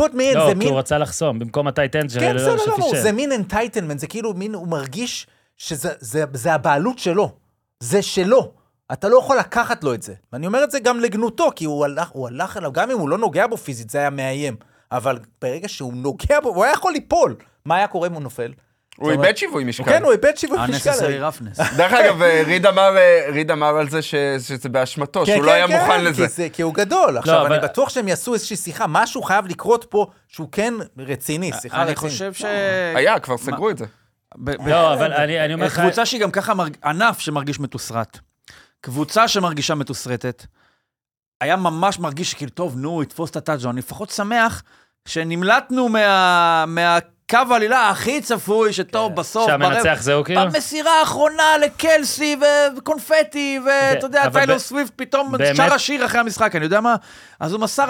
D: put me in,
A: לא,
D: זה
A: כי
D: מין...
A: הוא רצה לחסום, במקום הטייט אנד
D: כן, בסדר גמור,
A: שפישל.
D: זה מין entitlement, זה כאילו מין, הוא מרגיש שזה זה, זה הבעלות שלו, זה שלו. אתה לא יכול לקחת לו את זה. ואני אומר את זה גם לגנותו, כי הוא הלך, הוא הלך אליו, גם אם הוא לא נוגע בו פיזית, זה היה מאיים. אבל ברגע שהוא נוגע בו, הוא היה יכול ליפול. מה היה קורה אם הוא נופל?
C: הוא איבד שיווי משקל.
D: כן, הוא איבד שיווי משקל.
B: unnecessary roughness.
C: דרך אגב, אה, ריד אמר, אה, ריד אמר על זה ש- שזה באשמתו,
D: כן,
C: שהוא לא
D: כן,
C: היה
D: כן,
C: מוכן לזה.
D: זה- כי הוא גדול. עכשיו,
A: אבל-
D: אני בטוח שהם יעשו איזושהי שיחה, משהו חייב לקרות פה שהוא כן רציני, שיחה
B: אני
D: רצינית.
B: חושב ש...
C: היה, כבר סגרו את זה.
B: ב- ב-
A: לא, אבל אני אני אומר לך...
B: קבוצה שהיא גם ככה, מרג... ענף שמרגיש מתוסרט. קבוצה שמרגישה מתוסרטת. היה ממש מרגיש שכאילו, טוב, נו, יתפוס את הטאצ'דאון. אני לפחות שמח שנמלטנו מה... מהקו העלילה הכי צפוי, שטוב, בסוף,
A: שהמנצח זהו כאילו?
B: במסירה האחרונה לקלסי וקונפטי, ואתה יודע,
A: אבל
B: טיילור
A: ב-
B: סוויפט פתאום
A: באמת-
B: שר השיר אחרי המשחק, אני יודע מה? אז הוא מסר.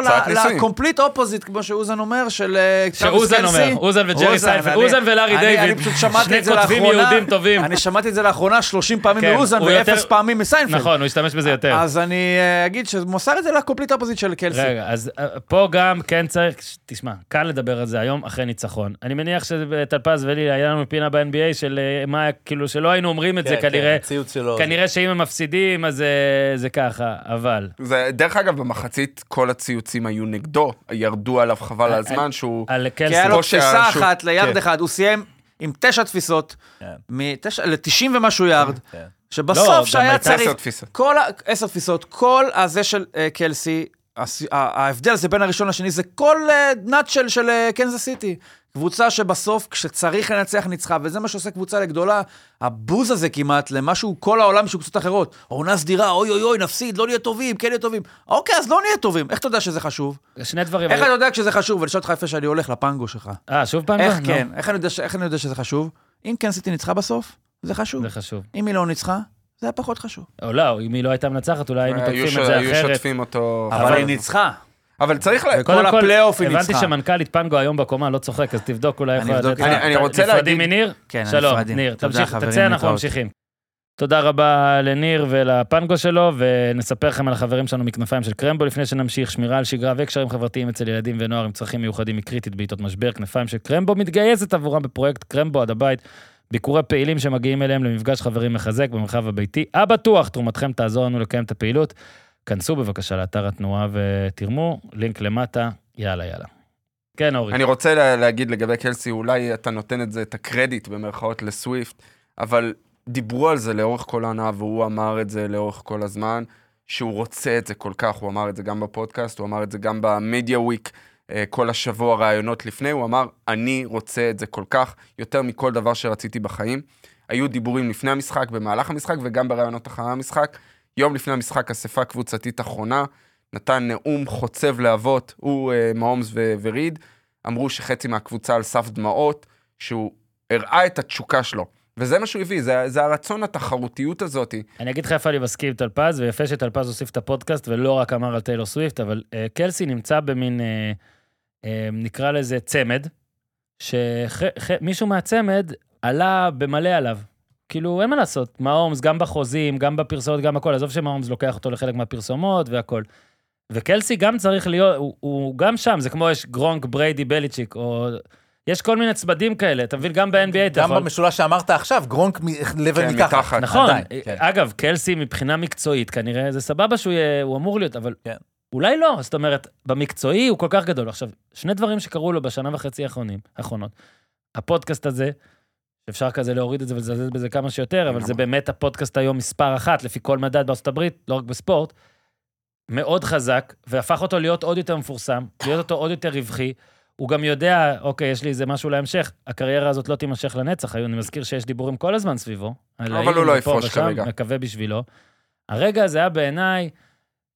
C: ל
B: complete opposite, כמו שאוזן אומר, של אה,
A: שאוזן. אומר, אוזן וג'רי
B: אני-
A: אוזן ולארי דיוויד,
B: אני פשוט שמעתי
A: שני
B: את זה
A: כותבים
B: לאחרונה.
A: יהודים טובים.
B: אני שמעתי את זה לאחרונה 30 פעמים
A: כן,
B: מאוזן ואפס פעמים מסיינפלד.
A: נכון, הוא השתמש בזה יותר.
B: אז אני אה, אגיד שהוא מסר את זה ל complete opposite של קלסי.
A: רגע, אז אה, פה גם כן צריך, תשמע, קל לדבר על זה היום אחרי ניצחון. אני מניח שטלפז ולי, היה לנו פינה ב-NBA של מה, כאילו, שלא היינו אומרים את זה
D: כן,
A: כנראה.
D: כן, ציוץ שלו.
A: כנראה שאם הם מפסידים, אז זה ככה, אבל...
C: דרך אגב, במחצית כל הציוצים היו נגדו, ירדו עליו חבל
A: על-
C: על הזמן שהוא...
A: על
B: כי היה לו תפיסה אחת ליארד
C: כן.
B: אחד, הוא סיים עם תשע תפיסות,
D: כן.
B: מתשע- ל-90 ומשהו יארד,
D: כן.
A: לא,
B: שבסוף
A: גם
B: שהיה
A: הייתה
B: צריך,
C: עשר תפיסות.
B: כל. עשר תפיסות, כל הזה של אה, קלסי, ההבדל הזה בין הראשון לשני זה כל אה, נאצ'ל של אה, קנזס סיטי. קבוצה שבסוף, כשצריך לנצח, ניצחה, וזה מה שעושה קבוצה לגדולה. הבוז הזה כמעט למשהו, כל העולם של קבוצות אחרות. עונה סדירה, אוי אוי אוי, נפסיד, לא נהיה טובים, כן נהיה טובים. אוקיי, אז לא נהיה טובים. איך אתה יודע שזה חשוב?
A: שני דברים.
B: איך אתה יודע כשזה חשוב? ולשאול אותך איפה שאני הולך לפנגו שלך.
A: אה, שוב פעם?
B: איך כן? איך אני יודע ש- איך אני יודע שזה חשוב? אם קנסיטי ניצחה בסוף, זה חשוב.
A: זה חשוב.
B: אם היא לא ניצחה, זה היה פחות חשוב.
A: או לא, אם היא לא הייתה מנצחת, אולי היינו
C: היו
A: תוקפים את זה
C: היו
A: אחרת.
C: שוטפים אותו.
B: אבל. היא ניצחה.
C: אבל צריך ל...
B: כל הפלייאוף היא
A: הבנתי
B: ניצחה.
A: שמנכ"לית פנגו היום בקומה לא צוחק, אז תבדוק, אולי. לך.
C: אני- רוצה
A: נפרדים
C: להגיד-
A: מניר?
B: כן,
A: שלום,
B: נפרדים.
A: ניר, תמשיך, תצא, אנחנו. ממשיכים. תודה רבה לניר ולפנגו שלו, ונספר לכם על החברים שלנו מכנפיים של קרמבו לפני שנמשיך. שמירה על שגרה וקשרים חברתיים אצל ילדים ונוער עם צרכים מיוחדים היא קריטית בעיתות משבר. כנפיים של קרמבו מתגייסת עבורם בפרויקט קרמבו עד הבית. ביקורי פעילים שמגיעים אליהם למפגש חברים מחזק במרחב הביתי הבטוח. תרומתכם תעזור לנו לקיים את הפעילות. כנסו בבקשה לאתר התנועה ותרמו, לינק למטה, יאללה יאללה. כן, אורי.
C: אני רוצה לה- להגיד לגבי קלסי, אולי אתה נותן את זה, את הקרדיט במרכאות לסוויפט, אבל דיברו על זה לאורך כל העונה, והוא אמר את זה לאורך כל הזמן, שהוא רוצה את זה כל כך, הוא אמר את זה גם בפודקאסט, הוא אמר את זה גם במדיה וויק, כל השבוע ראיונות לפני, הוא אמר, אני רוצה את זה כל כך, יותר מכל דבר שרציתי בחיים. היו דיבורים לפני המשחק, במהלך המשחק, וגם בראיונות אחרי המשחק. יום לפני המשחק, אספה קבוצתית אחרונה, נתן נאום חוצב להבות, הוא, אה, מעומס ו- וריד, אמרו שחצי מהקבוצה על סף דמעות, שהוא הראה את התשוקה שלו. וזה מה שהוא הביא, זה, זה הרצון, התחרותיות הזאת.
A: אני אגיד לך איפה אני מסכים עם טלפז, ויפה שטלפז הוסיף את הפודקאסט ולא רק אמר על טיילור סוויפט, אבל uh, קלסי נמצא במין, uh, נקרא לזה צמד, שמישהו מהצמד עלה במלא עליו. כאילו, אין מה לעשות, מהאומס, גם בחוזים, גם בפרסומות, גם הכל, עזוב שמהאומס לוקח אותו לחלק מהפרסומות והכל. וקלסי גם צריך להיות, הוא, הוא גם שם, זה כמו יש גרונק, בריידי, בליצ'יק, או... יש כל מיני צמדים כאלה, אתה מבין? גם ב-NBA אתה
D: גם
A: יכול...
D: במשולש שאמרת עכשיו, גרונק מ- level
C: כן.
D: מתחת.
A: נכון,
D: עדיין, כן.
A: אגב, קלסי מבחינה מקצועית, כנראה זה סבבה שהוא יהיה, הוא אמור להיות, אבל
D: כן.
A: אולי לא, זאת אומרת, במקצועי הוא כל כך גדול. עכשיו, שני דברים שקרו לו בשנה וחצי האחרונים, האחרונות, הפודקאסט הזה, אפשר כזה להוריד את זה ולזלזל בזה כמה שיותר, אבל זה באמת הפודקאסט היום מספר אחת, לפי כל מדד בארצות הברית, לא רק בספורט, מאוד חזק, והפך אותו להיות עוד יותר מפורסם, להיות אותו עוד יותר רווחי. הוא גם יודע, אוקיי, יש לי איזה משהו להמשך, הקריירה הזאת לא תימשך לנצח, אני מזכיר שיש דיבורים כל הזמן סביבו.
C: אבל הוא לא יפרוש כרגע.
A: מקווה בשבילו. הרגע הזה היה בעיניי,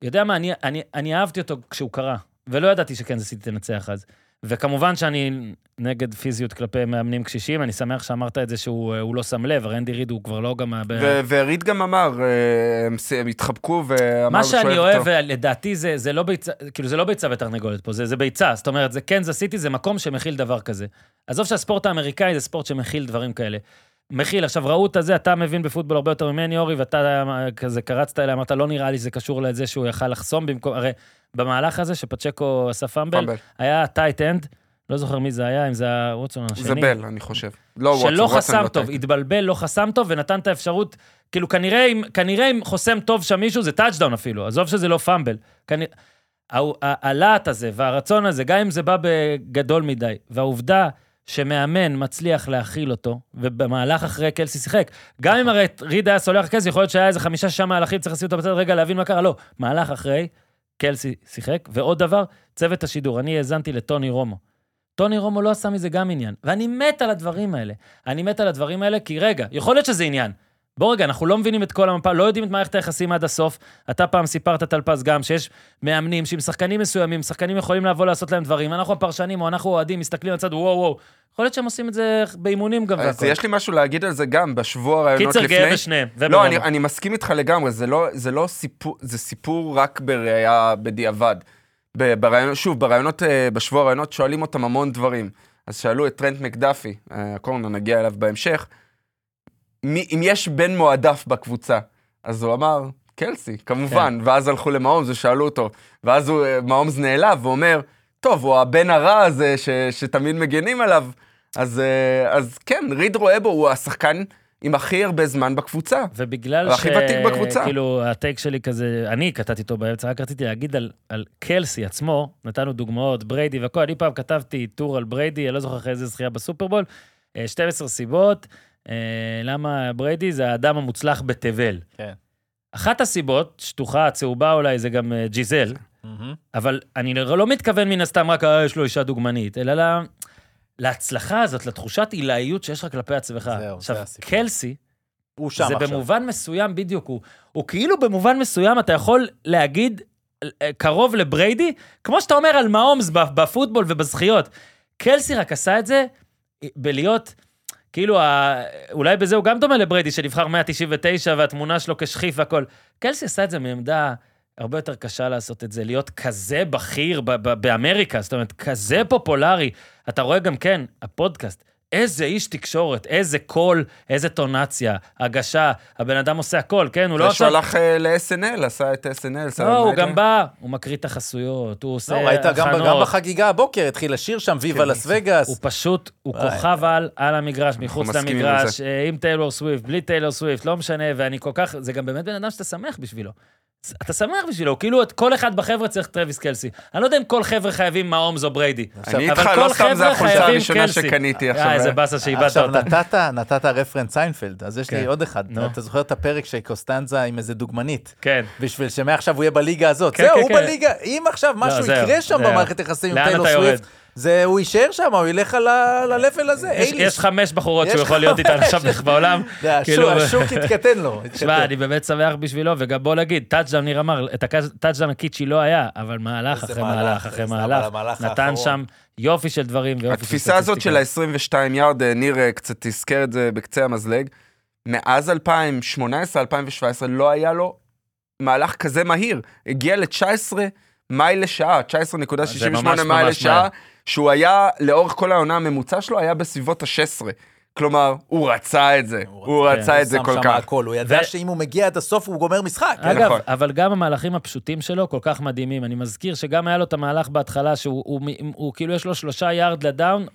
A: יודע מה, אני, אני, אני אהבתי אותו כשהוא קרה, ולא ידעתי שקנזס סיטי תנצח אז. וכמובן שאני נגד פיזיות כלפי מאמנים קשישים, אני שמח שאמרת את זה שהוא אה, לא שם לב, רנדי ריד הוא כבר לא גם...
C: ו- וריד גם אמר, אה, הם הם התחבקו ואמר
A: מה שאני
C: אוהב אותו.
A: לדעתי, זה, זה לא ביצה, כאילו, זה לא ביצה ותרנגולת פה, זה, זה ביצה. זאת אומרת, זה קנזס סיטי, זה מקום שמכיל דבר כזה. עזוב שהספורט האמריקאי זה ספורט שמכיל דברים כאלה. מכיל, עכשיו ראו את הזה, אתה מבין בפוטבול הרבה יותר ממני, אורי, ואתה כזה קרצת אליי, אמרת, לא נראה לי שזה קשור לזה שהוא יכל לחסום במקום, הרי במהלך הזה שפצ'קו עשה
C: fumble.
A: היה tight end, לא זוכר מי זה היה, אם זה היה ווטסון השני.
C: זה בל, אני חושב. לא ווטסון,
A: שלא
C: ווטסון
A: חסם
C: לא
A: טוב,
C: טייק.
A: התבלבל, לא חסם טוב, ונתן את האפשרות, כאילו, כנראה אם, כנראה אם חוסם טוב שם מישהו, זה טאצ'דאון אפילו, עזוב שזה לא fumble. כנראה... ה- הלהט הזה והרצון הזה, גם אם זה בא בגדול מדי, והעובדה שמאמן מצליח להכיל אותו, ובמהלך אחרי קלסי שיחק, גם אם הרי ריד היה סולח קלסי, יכול להיות שהיה איזה חמישה-שישה מהלכים, צריך לשים אותו בצד רגע להבין מה קרה, לא, מהלך אחרי, קלסי שיחק, ועוד דבר, צוות השידור, אני האזנתי לטוני רומו. טוני רומו לא עשה מזה גם עניין. ואני מת על הדברים האלה. אני מת על הדברים האלה, כי רגע, יכול להיות שזה עניין. בוא רגע, אנחנו לא מבינים את כל המפה, לא יודעים את מערכת היחסים עד הסוף. אתה פעם סיפרת, טלפז, גם, שיש מאמנים שעם שחקנים מסוימים, שחקנים יכולים לבוא לעשות להם דברים, אנחנו הפרשנים או אנחנו אוהדים, מסתכלים לצד, וואו, וואו. יכול להיות שהם עושים את זה באימונים גם
C: אז. יש לי משהו להגיד על זה גם, בשבוע הרעיונות
A: קיצר,
C: לפני.
A: גאה בשניהם.
C: לא. אני, אני מסכים איתך לגמרי, זה לא, זה לא סיפור, זה סיפור רק בראייה בדיעבד. ברעיונות, שוב, ברעיונות, אה, בשבוע הרעיונות שואלים אותם המון דברים. אז שאלו את טרנט מקדפי, אה, הקורונה נגיע אליו בהמשך, מי, אם יש בן מועדף בקבוצה. אז הוא אמר, קלסי, כמובן.
A: כן.
C: ואז הלכו למהומס ושאלו אותו, ואז הוא, אה, מהומס נעלב ואומר, טוב, הוא הבן הרע הזה ש, שתמיד מגנים עליו. אז, אה, אז כן, ריד רואה בו, הוא השחקן עם הכי הרבה זמן בקבוצה.
A: ובגלל
C: הוא הכי ותיק בקבוצה.
A: כאילו, ה take שלי כזה, אני קטעתי אותו באמצע, רק רציתי להגיד על, על קלסי עצמו, נתנו דוגמאות, בריידי והכל, אני פעם כתבתי טור על בריידי, אני לא זוכר אחרי איזה זכייה בסופרבול, אה, 12 סיבות, אה, למה בריידי זה האדם המוצלח בתבל.
D: כן.
A: אחת הסיבות, שטוחה, צהובה אולי, זה גם אה, ג'יזל,
D: מהמם.
A: אבל אני לא לא מתכוון מן הסתם רק, אה, יש לו אישה דוגמנית, אלא לה, להצלחה הזאת, לתחושת עילאיות שיש לך כלפי עצמך.
D: זהו,
A: עכשיו,
D: זה הסיפור.
A: קלסי,
D: הוא שם
A: זה
D: עכשיו.
A: במובן מסוים בדיוק, הוא, הוא כאילו במובן מסוים אתה יכול להגיד אה, קרוב לבריידי, כמו שאתה אומר על מהומס ב- בפוטבול ובזכיות. קלסי רק עשה את זה אה, בלהיות, כאילו, ה... אולי בזה הוא גם דומה לבריידי, שנבחר 199 והתמונה שלו כשכיף והכל. קלסי עשה את זה מעמדה הרבה יותר קשה לעשות את זה, להיות כזה בכיר באמריקה, זאת אומרת, כזה פופולרי. אתה רואה גם כן, הפודקאסט, איזה איש תקשורת, איזה קול, איזה אינטונציה, הגשה, הבן אדם עושה הכל, כן? הוא לא
C: זה שהוא
A: עשה...
C: הלך אה, ל-SNL, עשה את SNL.
A: לא, הוא גם בא, הוא מקריא את החסויות, הוא עושה
D: לא, ראית גם, ב-
A: הכנות.
D: גם בחגיגה הבוקר, התחיל לשיר שם, Viva Las Vegas.
A: הוא פשוט, הוא
D: וואי.
A: כוכב על, על המגרש, מחוץ למגרש, אה, עם טיילור סוויפט, בלי טיילור סוויפט, לא משנה, ואני כל כך, זה גם באמת בן אדם שאתה שמח בשבילו. אתה שמח בשבילו, כאילו את כל אחד בחבר'ה צריך טרוויס קלסי. אני לא יודע אם כל חבר'ה חייבים מהומס או בריידי.
C: אני איתך,
A: כל
C: לא סתם זה
A: חבר'ה
C: החולצה הראשונה. שקניתי
A: אה,
C: עכשיו.
A: איזה
C: אה.
A: באסה שאיבדת
D: עכשיו
A: אותה.
D: נתת, נתת reference סיינפלד, אז יש לי
A: כן.
D: עוד אחד. אתה זוכר את הפרק של קוסטנזה עם איזה דוגמנית?
A: כן.
D: בשביל שמעכשיו הוא יהיה בליגה הזאת.
A: כן,
D: זהו,
A: כן,
D: הוא. בליגה, אם עכשיו משהו
A: זהו,
D: יקרה שם. במערכת יחסים עם טיילור? סוויפט, זה, הוא יישאר שם, הוא ילך על ה- ל-level הזה.
A: יש- חמש בחורות שהוא יכול להיות איתן. עכשיו בעולם. [laughs]
D: השוק-
A: כאילו- [laughs]
D: התקטן לו.
A: תשמע. אני באמת שמח בשבילו, וגם בוא נגיד, טאצ'דאון, ניר אמר, את הטאצ'דאון הקיצ'י לא היה, אבל מהלך אחרי
D: מהלך,
A: אחרי מהלך, נתן. שם יופי של דברים ויופי של
C: התפיסה הזאת של
A: סטטיסטיקה.
C: ה-22 יארד, אה, ניר אה, קצת תזכר את זה בקצה המזלג, מאז 2018-2017 לא היה לו מהלך כזה מהיר. הגיע ל-19 מייל לשעה, 19.68
A: ממש,
C: מייל לשעה. שהוא היה, לאורך כל העונה הממוצע שלו, היה בסביבות ה-16. כלומר, הוא רצה את זה, הוא
A: כן,
C: רצה את זה
D: הוא
C: כל כך.
D: הכל, הוא ידע
A: ו-
D: שאם הוא מגיע עד הסוף הוא גומר משחק.
A: אגב,
C: נכון.
A: אבל גם המהלכים הפשוטים שלו כל כך מדהימים. אני מזכיר שגם היה לו את המהלך בהתחלה, שהוא הוא, הוא, הוא, כאילו יש לו שלושה יארד לדאון,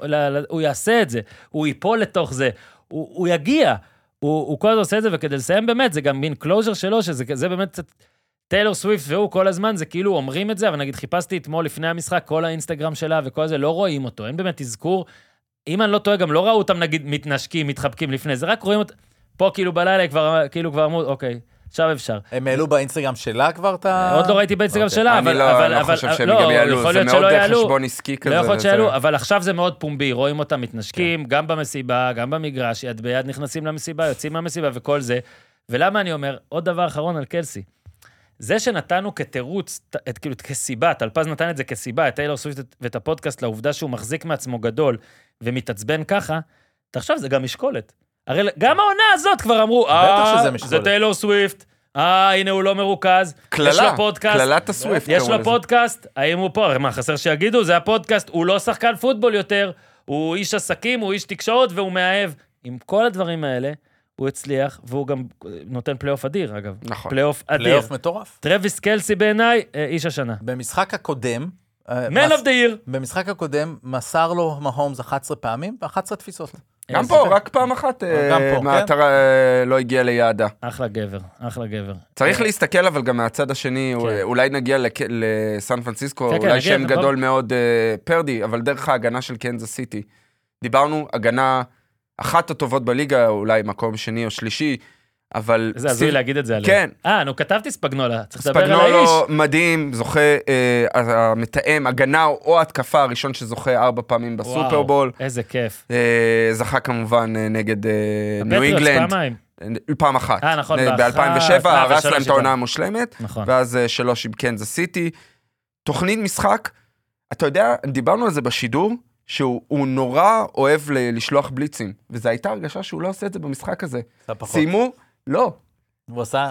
A: הוא יעשה את זה, הוא ייפול לתוך זה, הוא, הוא יגיע. הוא, הוא כל הזמן עושה את זה, וכדי לסיים באמת, זה גם מין closure שלו, שזה זה באמת קצת... טיילור סוויפט והוא כל הזמן, זה כאילו אומרים את זה, אבל נגיד חיפשתי אתמול לפני המשחק, כל האינסטגרם שלה וכל זה, לא רואים אותו, אין באמת אזכור. אם אני לא טועה, גם לא ראו אותם נגיד מתנשקים, מתחבקים לפני זה, רק רואים אותם, פה כאילו בלילה כבר, כאילו כבר אמרו, אוקיי, עכשיו אפשר.
D: הם העלו באינסטגרם שלה כבר את ה...
A: עוד לא ראיתי באינסטגרם
D: אוקיי.
A: שלה, אבל...
C: אני לא
A: אבל-
C: לא
A: אבל-
C: חושב שהם
A: לא,
C: גם יעלו,
A: יכול
C: זה
A: להיות
C: מאוד
A: שלא
C: אה,
A: יעלו.
C: חשבון עסקי כזה.
A: לא יכול להיות
C: זה-
A: שיעלו, אבל עכשיו זה מאוד פומבי, רואים אותם מתנשקים,
C: כן.
A: גם במסיבה, גם במגרש, יד ביד נכנסים למסיבה, יוצאים מהמסיבה וכל זה. ולמה אני אומר, עוד דבר אחרון על קלסי. זה שנתנו כתירוץ, את, כאילו, כסיבה, טלפז נתן את זה כסיבה, את טיילור סוויפט ואת הפודקאסט, לעובדה שהוא מחזיק מעצמו גדול ומתעצבן ככה, תחשוב, זה גם משקולת. הרי גם העונה הזאת כבר אמרו, אה, זה
D: משקולת."
A: טיילור סוויפט, אה, הנה הוא לא מרוכז, יש
C: קללה,
A: לו פודקאסט,
C: קללת הסוויפט.
A: יש לו. פודקאסט, האם הוא פה? הרי מה, חסר שיגידו, זה הפודקאסט, הוא לא שחקן פוטבול יותר, הוא איש עסקים, הוא איש תקשורת והוא מאהב. עם כל הדברים האלה, הוא הצליח, והוא גם נותן פלייאוף אדיר, אגב.
C: נכון.
A: פלייאוף אדיר.
D: פלייאוף מטורף.
A: טרוויס קלסי בעיניי, אה, איש השנה.
D: במשחק הקודם, אה,
A: Man
D: מס-
A: of the year.
D: במשחק הקודם מסר לו מהומס 11 פעמים ו-11 תפיסות.
C: גם
A: אה,
C: פה,
A: זה-
C: רק פעם אחת אה,
D: גם פה,
C: מהאתר אה, לא הגיע ליעדה.
A: אחלה גבר, אחלה גבר.
C: צריך
A: אה,
C: להסתכל אבל גם מהצד השני,
A: כן.
C: אולי נגיע לק- לסן פרנסיסקו,
A: כן, כן,
C: אולי שם. גדול מאוד אה, פרדי, אבל דרך ההגנה של קנזס סיטי. דיברנו, הגנה אחת הטובות בליגה, אולי מקום שני או שלישי, אבל...
A: איזה הזוי להגיד את זה עליהם.
C: כן.
A: אה, נו, כתבתי ספגנולה, צריך לדבר על האיש.
C: ספגנולו מדהים, זוכה, אה, המתאם, הגנה או התקפה הראשון שזוכה ארבע פעמים בסופרבול.
A: וואו, איזה כיף.
C: אה, זכה כמובן אה, נגד אה, ניו אינגלנד.
A: פעמיים.
C: פעם אחת.
A: אה, נכון, באחת.
C: ב-2007
A: אה,
C: הרס להם את העונה. המושלמת,
A: נכון.
C: ואז אה, שלוש עם קנזס סיטי. תוכנית משחק, אתה יודע, דיברנו על זה בשידור, שהוא הוא נורא אוהב ל- לשלוח בליצים, וזו הייתה הרגשה שהוא לא עושה את זה במשחק הזה. סיימו? לא.
D: הוא עשה...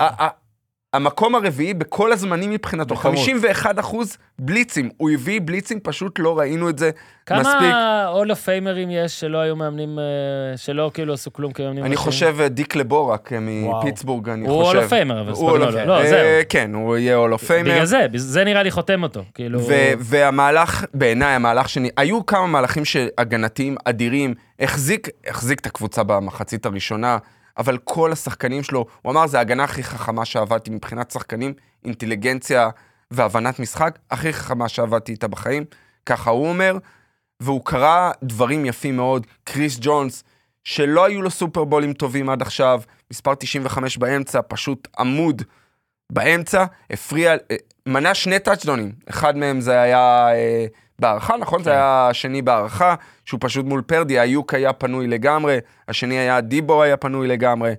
C: המקום הרביעי בכל הזמנים מבחינתו,
D: בכמות.
C: 51 אחוז בליצים. הוא הביא בליצים, פשוט לא ראינו את זה מספיק.
A: כמה Hall of Famer ים יש שלא היו מאמנים, אה, שלא כאילו עשו כלום כמאמנים?
C: אני
A: ראשיים?
C: חושב אה, דיק לבו אה. מפיטסבורג, אני
A: הוא
C: חושב.
A: Hall of Famer, אבל
C: הוא Hall of
A: ספגנולו.
C: Fame.
A: לא, זהו.
C: כן, הוא יהיה Hall of Famer.
A: בגלל זה, זה נראה לי חותם אותו. כאילו...
C: והמהלך, בעיניי, המהלך שני, היו כמה מהלכים הגנתיים אדירים, החזיק, החזיק את הקבוצה במחצית הראשונה, אבל כל השחקנים שלו, הוא אמר, זה ההגנה הכי חכמה שעבדתי מבחינת שחקנים, אינטליגנציה והבנת משחק, הכי חכמה שעבדתי איתה בחיים, ככה הוא אומר, והוא קרא דברים יפים מאוד, קריס ג'ונס, שלא היו לו סופרבולים טובים עד עכשיו, מספר 95 באמצע, פשוט עמוד באמצע, הפריע, אה, מנה שני טאצ'דונים, אחד מהם זה היה אה, בהערכה, נכון? זה היה השני בהערכה, שהוא פשוט מול פורדי, אייוק היה פנוי לגמרי, השני היה דיבו היה פנוי לגמרי,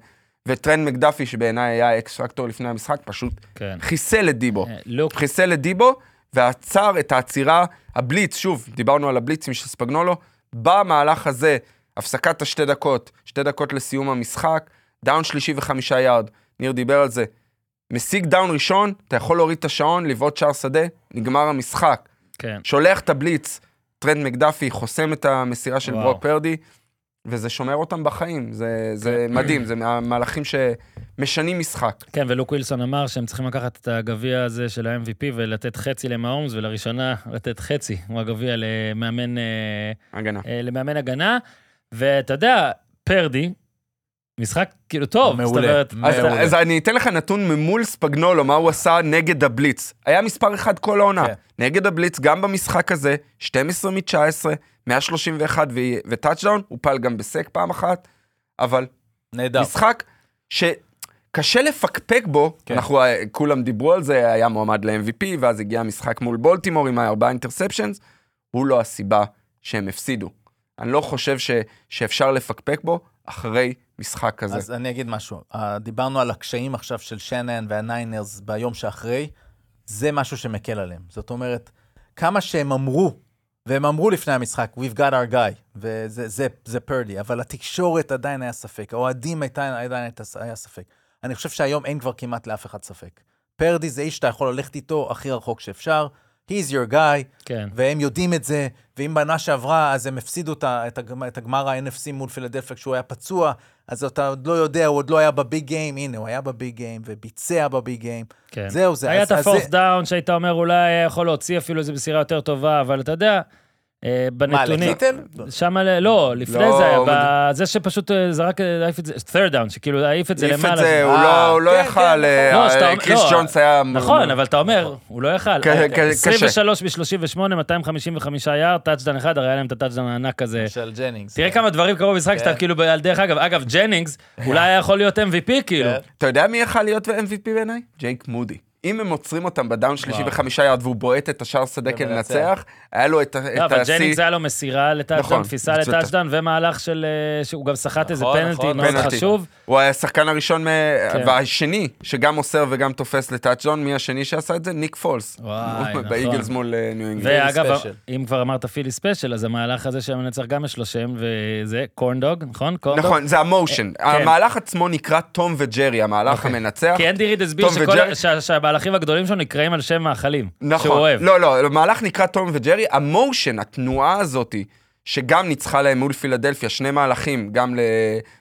C: וטרנט מקדאפי, שבעיניי היה X factor לפני המשחק, פשוט
A: כן.
C: חיסל את דיבו.
A: אה, לוק,
C: חיסל את דיבו, ועצר את העצירה, הבליץ, שוב, דיברנו על הבליצים של ספגנולו, במהלך הזה, הפסקת השתי דקות, שתי דקות לסיום המשחק, דאון שלישי וחמישה יארד, ניר דיבר על זה. משיג דאון ראשון, אתה יכול להוריד את השעון, לבעוט שער שדה, נגמר המשחק.
A: כן.
C: שולח את הבליץ, טרנט מקדאפי, חוסם את המסירה של
A: וואו.
C: ברוק פורדי, וזה שומר אותם בחיים, זה, זה
A: כן.
C: מדהים, זה מהמהלכים שמשנים משחק.
A: כן, ולוק ווילסון אמר שהם צריכים לקחת את הגביע הזה של ה-MVP ולתת חצי למהומס, ולראשונה לתת חצי, הוא הגביע למאמן, אה,
C: הגנה.
A: אה, למאמן הגנה. ואתה יודע, פורדי, משחק כאילו טוב.
D: מעולה.
A: זאת אומרת,
C: אז,
D: מעולה.
C: אז אני אתן לך נתון מול ספגנולו, מה הוא עשה נגד הבליץ. היה מספר אחד כל העונה.
D: כן.
C: נגד הבליץ, גם במשחק הזה, 12 מ-19, 131 ו- וטאצ'דאון, הוא פעל גם ב sack פעם אחת, אבל
D: נהדר.
C: משחק שקשה לפקפק בו,
D: כן.
C: אנחנו, אה, כולם דיברו על זה, היה מועמד ל-MVP, ואז הגיע המשחק מול בולטימור עם הארבעה interceptions, הוא לא הסיבה שהם הפסידו. אני לא חושב ש- שאפשר לפקפק בו אחרי משחק כזה.
D: אז אני אגיד משהו. אה, דיברנו על הקשיים עכשיו של שנן והניינרס ביום שאחרי, זה משהו שמקל עליהם. זאת אומרת, כמה שהם אמרו, והם אמרו לפני המשחק, We've got our guy, וזה זה, זה פרדי, אבל התקשורת עדיין היה ספק, האוהדים עדיין, עדיין היה ספק. אני חושב שהיום אין כבר כמעט לאף אחד ספק. פרדי זה איש שאתה יכול ללכת איתו הכי רחוק שאפשר, he's your guy,
A: כן.
D: והם יודעים את זה, ואם בעונה שעברה, אז הם הפסידו את הגמר- את הגמר ה-NFC מול פילדלפיה כשהוא היה פצוע, אז אתה עוד לא יודע, הוא עוד לא היה בביג גיים, הנה, הוא היה בביג גיים, וביצע בביג גיים.
A: כן.
D: זהו, זה...
A: היה
D: אז-
A: את הפורס
D: זה-
A: דאון שהיית אומר, אולי היה יכול להוציא אפילו איזו מסירה יותר טובה, אבל אתה יודע, אה,
D: מה,
A: בנתונים...
D: לקיטל?
A: שם, לא, לפני
C: לא,
A: זה היה, בזה שפשוט אה, זרק, אה, העיף את זה, third down, שכאילו העיף את זה
C: העיף
A: למעלה.
C: את זה, הוא לא- הוא לא
D: כן,
C: יכל,
D: כן,
C: קריס ג'ונס היה...
A: נכון, אבל אתה אומר, הוא לא יכל.
C: ק- ק- קשה.
A: 23 ב-38, 255 יארד, טאצ'דן אחד, הרי היה להם את הטאצ'דן הענק הזה.
D: של ג'נינגס.
A: תראה כמה דברים קרו במשחק שאתה
D: כן.
A: כאילו, ב- דרך אגב, אגב, ג'נינגס, אולי היה יכול להיות MVP כאילו.
D: כן.
C: אתה יודע מי יכל להיות MVP בעיניי? ג'ייק מודי. אם הם עוצרים אותם בדאון שלישי. וחמישה ירד והוא בועט את השער שדה
D: ומנצח.
C: כלנצח, היה לו את
A: לא,
C: את
A: אבל
C: השיא.
A: ג'נינגס היה לו מסירה לטאצ'דן,
C: נכון,
A: תפיסה לטאצ'דן, ומהלך של... אה, שהוא גם סחט איזה
D: נכון,
A: פנלטי
D: נכון,
A: מאוד. חשוב.
C: הוא היה השחקן הראשון,
A: כן.
C: והשני, שגם מוסר וגם תופס לטאצ'דון, מי השני שעשה את זה? ניק פולס.
A: וואי, [laughs] נכון.
C: באיגלס מול אה, ניו אינגלנד.
A: ואגב. אם כבר אמרת פילי ספיישל, אז המהלך הזה של המנצח גם יש לו שם, וזה קורנדוג, נכון?
C: נכון, זה המושן.
A: כן.
C: המהלך עצמו נקרא תום וג'רי, המהלך
A: אוקיי.
C: המנצח.
A: כי אנדי ריד הסביר שהמהלכים הגדולים שלו נקראים על שם מאכלים. שהוא
C: נכון,
A: אוהב.
C: לא, לא, המהלך נקרא תום וג'רי, המושן, התנועה הזאתי, שגם ניצחה להם מול פילדלפיה, שני מהלכים, גם ל...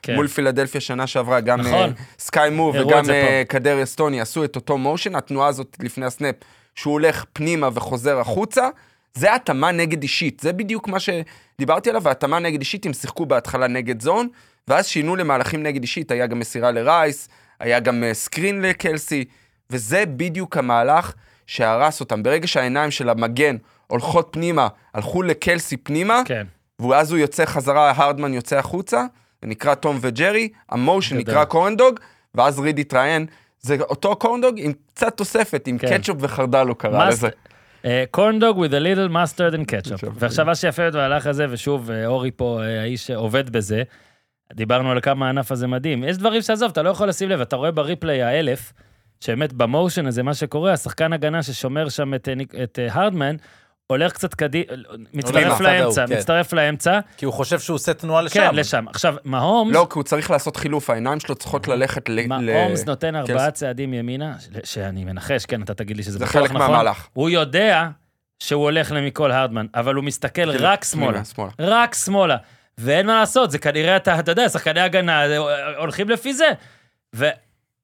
A: כן.
C: מול פילדלפיה שנה שעברה, גם
A: נכון.
C: סקאי מוב
A: הראו את
C: וגם אה, קדר אסטוני עשו את אותו מושן, התנועה הזאת לפני הסנאפ, שהוא הולך פנימה וחוזר החוצה, זה התאמה נגד אישית, זה בדיוק מה שדיברתי עליו, והתאמה נגד אישית, הם שיחקו בהתחלה נגד זון, ואז שינו למהלכים נגד אישית, היה גם מסירה לרייס, היה גם אה, סקרין לקלסי, וזה בדיוק המהלך שהרס אותם. ברגע שהעיניים של המגן הולכות פנימה, הלכו לקלסי פנימה,
A: כן.
C: ואז הוא יוצא חזרה, הרדמן יוצא החוצה, זה נקרא תום וג'רי, המושן. נקרא קורנדוג, ואז ריד התראיין, זה אותו קורנדוג עם קצת תוספת, עם
A: כן.
C: קטשופ וחרדל הוא קרא לזה.
A: קורנדוג with a little mustard and ketchup. ועכשיו מה שיפה במהלך הזה, ושוב, אה, אורי פה, אה, האיש שעובד בזה, דיברנו על כמה הענף הזה מדהים. יש דברים שעזוב, אתה לא יכול לשים לב, אתה רואה בריפליי האלף, שבאמת במושן הזה, מה שקורה, השחקן הגנה ששומר שם את, אה, את אה, הרדמן, הולך קצת קדימה, מצטרף
D: לצד ההוא,
A: לאמצע,
D: כן.
A: מצטרף לאמצע,
D: כי הוא חושב שהוא עושה תנועה לשם.
A: כן, לשם. עכשיו, מהומס,
C: לא, כי הוא צריך לעשות חילוף, העיניים שלו צריכות ללכת ל... ל-
A: מהומס נותן ארבעה
C: כן.
A: צעדים ימינה, ש- שאני מנחש, כן, אתה תגיד לי שזה
C: זה
A: בטוח
C: חלק
A: נכון.
C: מהמהלך.
A: הוא יודע שהוא הולך למיקול הרדמן, אבל הוא מסתכל רק שמאלה.
C: שמאלה.
A: רק שמאלה. ואין מה לעשות, זה כנראה, אתה, אתה יודע, שחקני הגנה אה, הולכים לפי זה.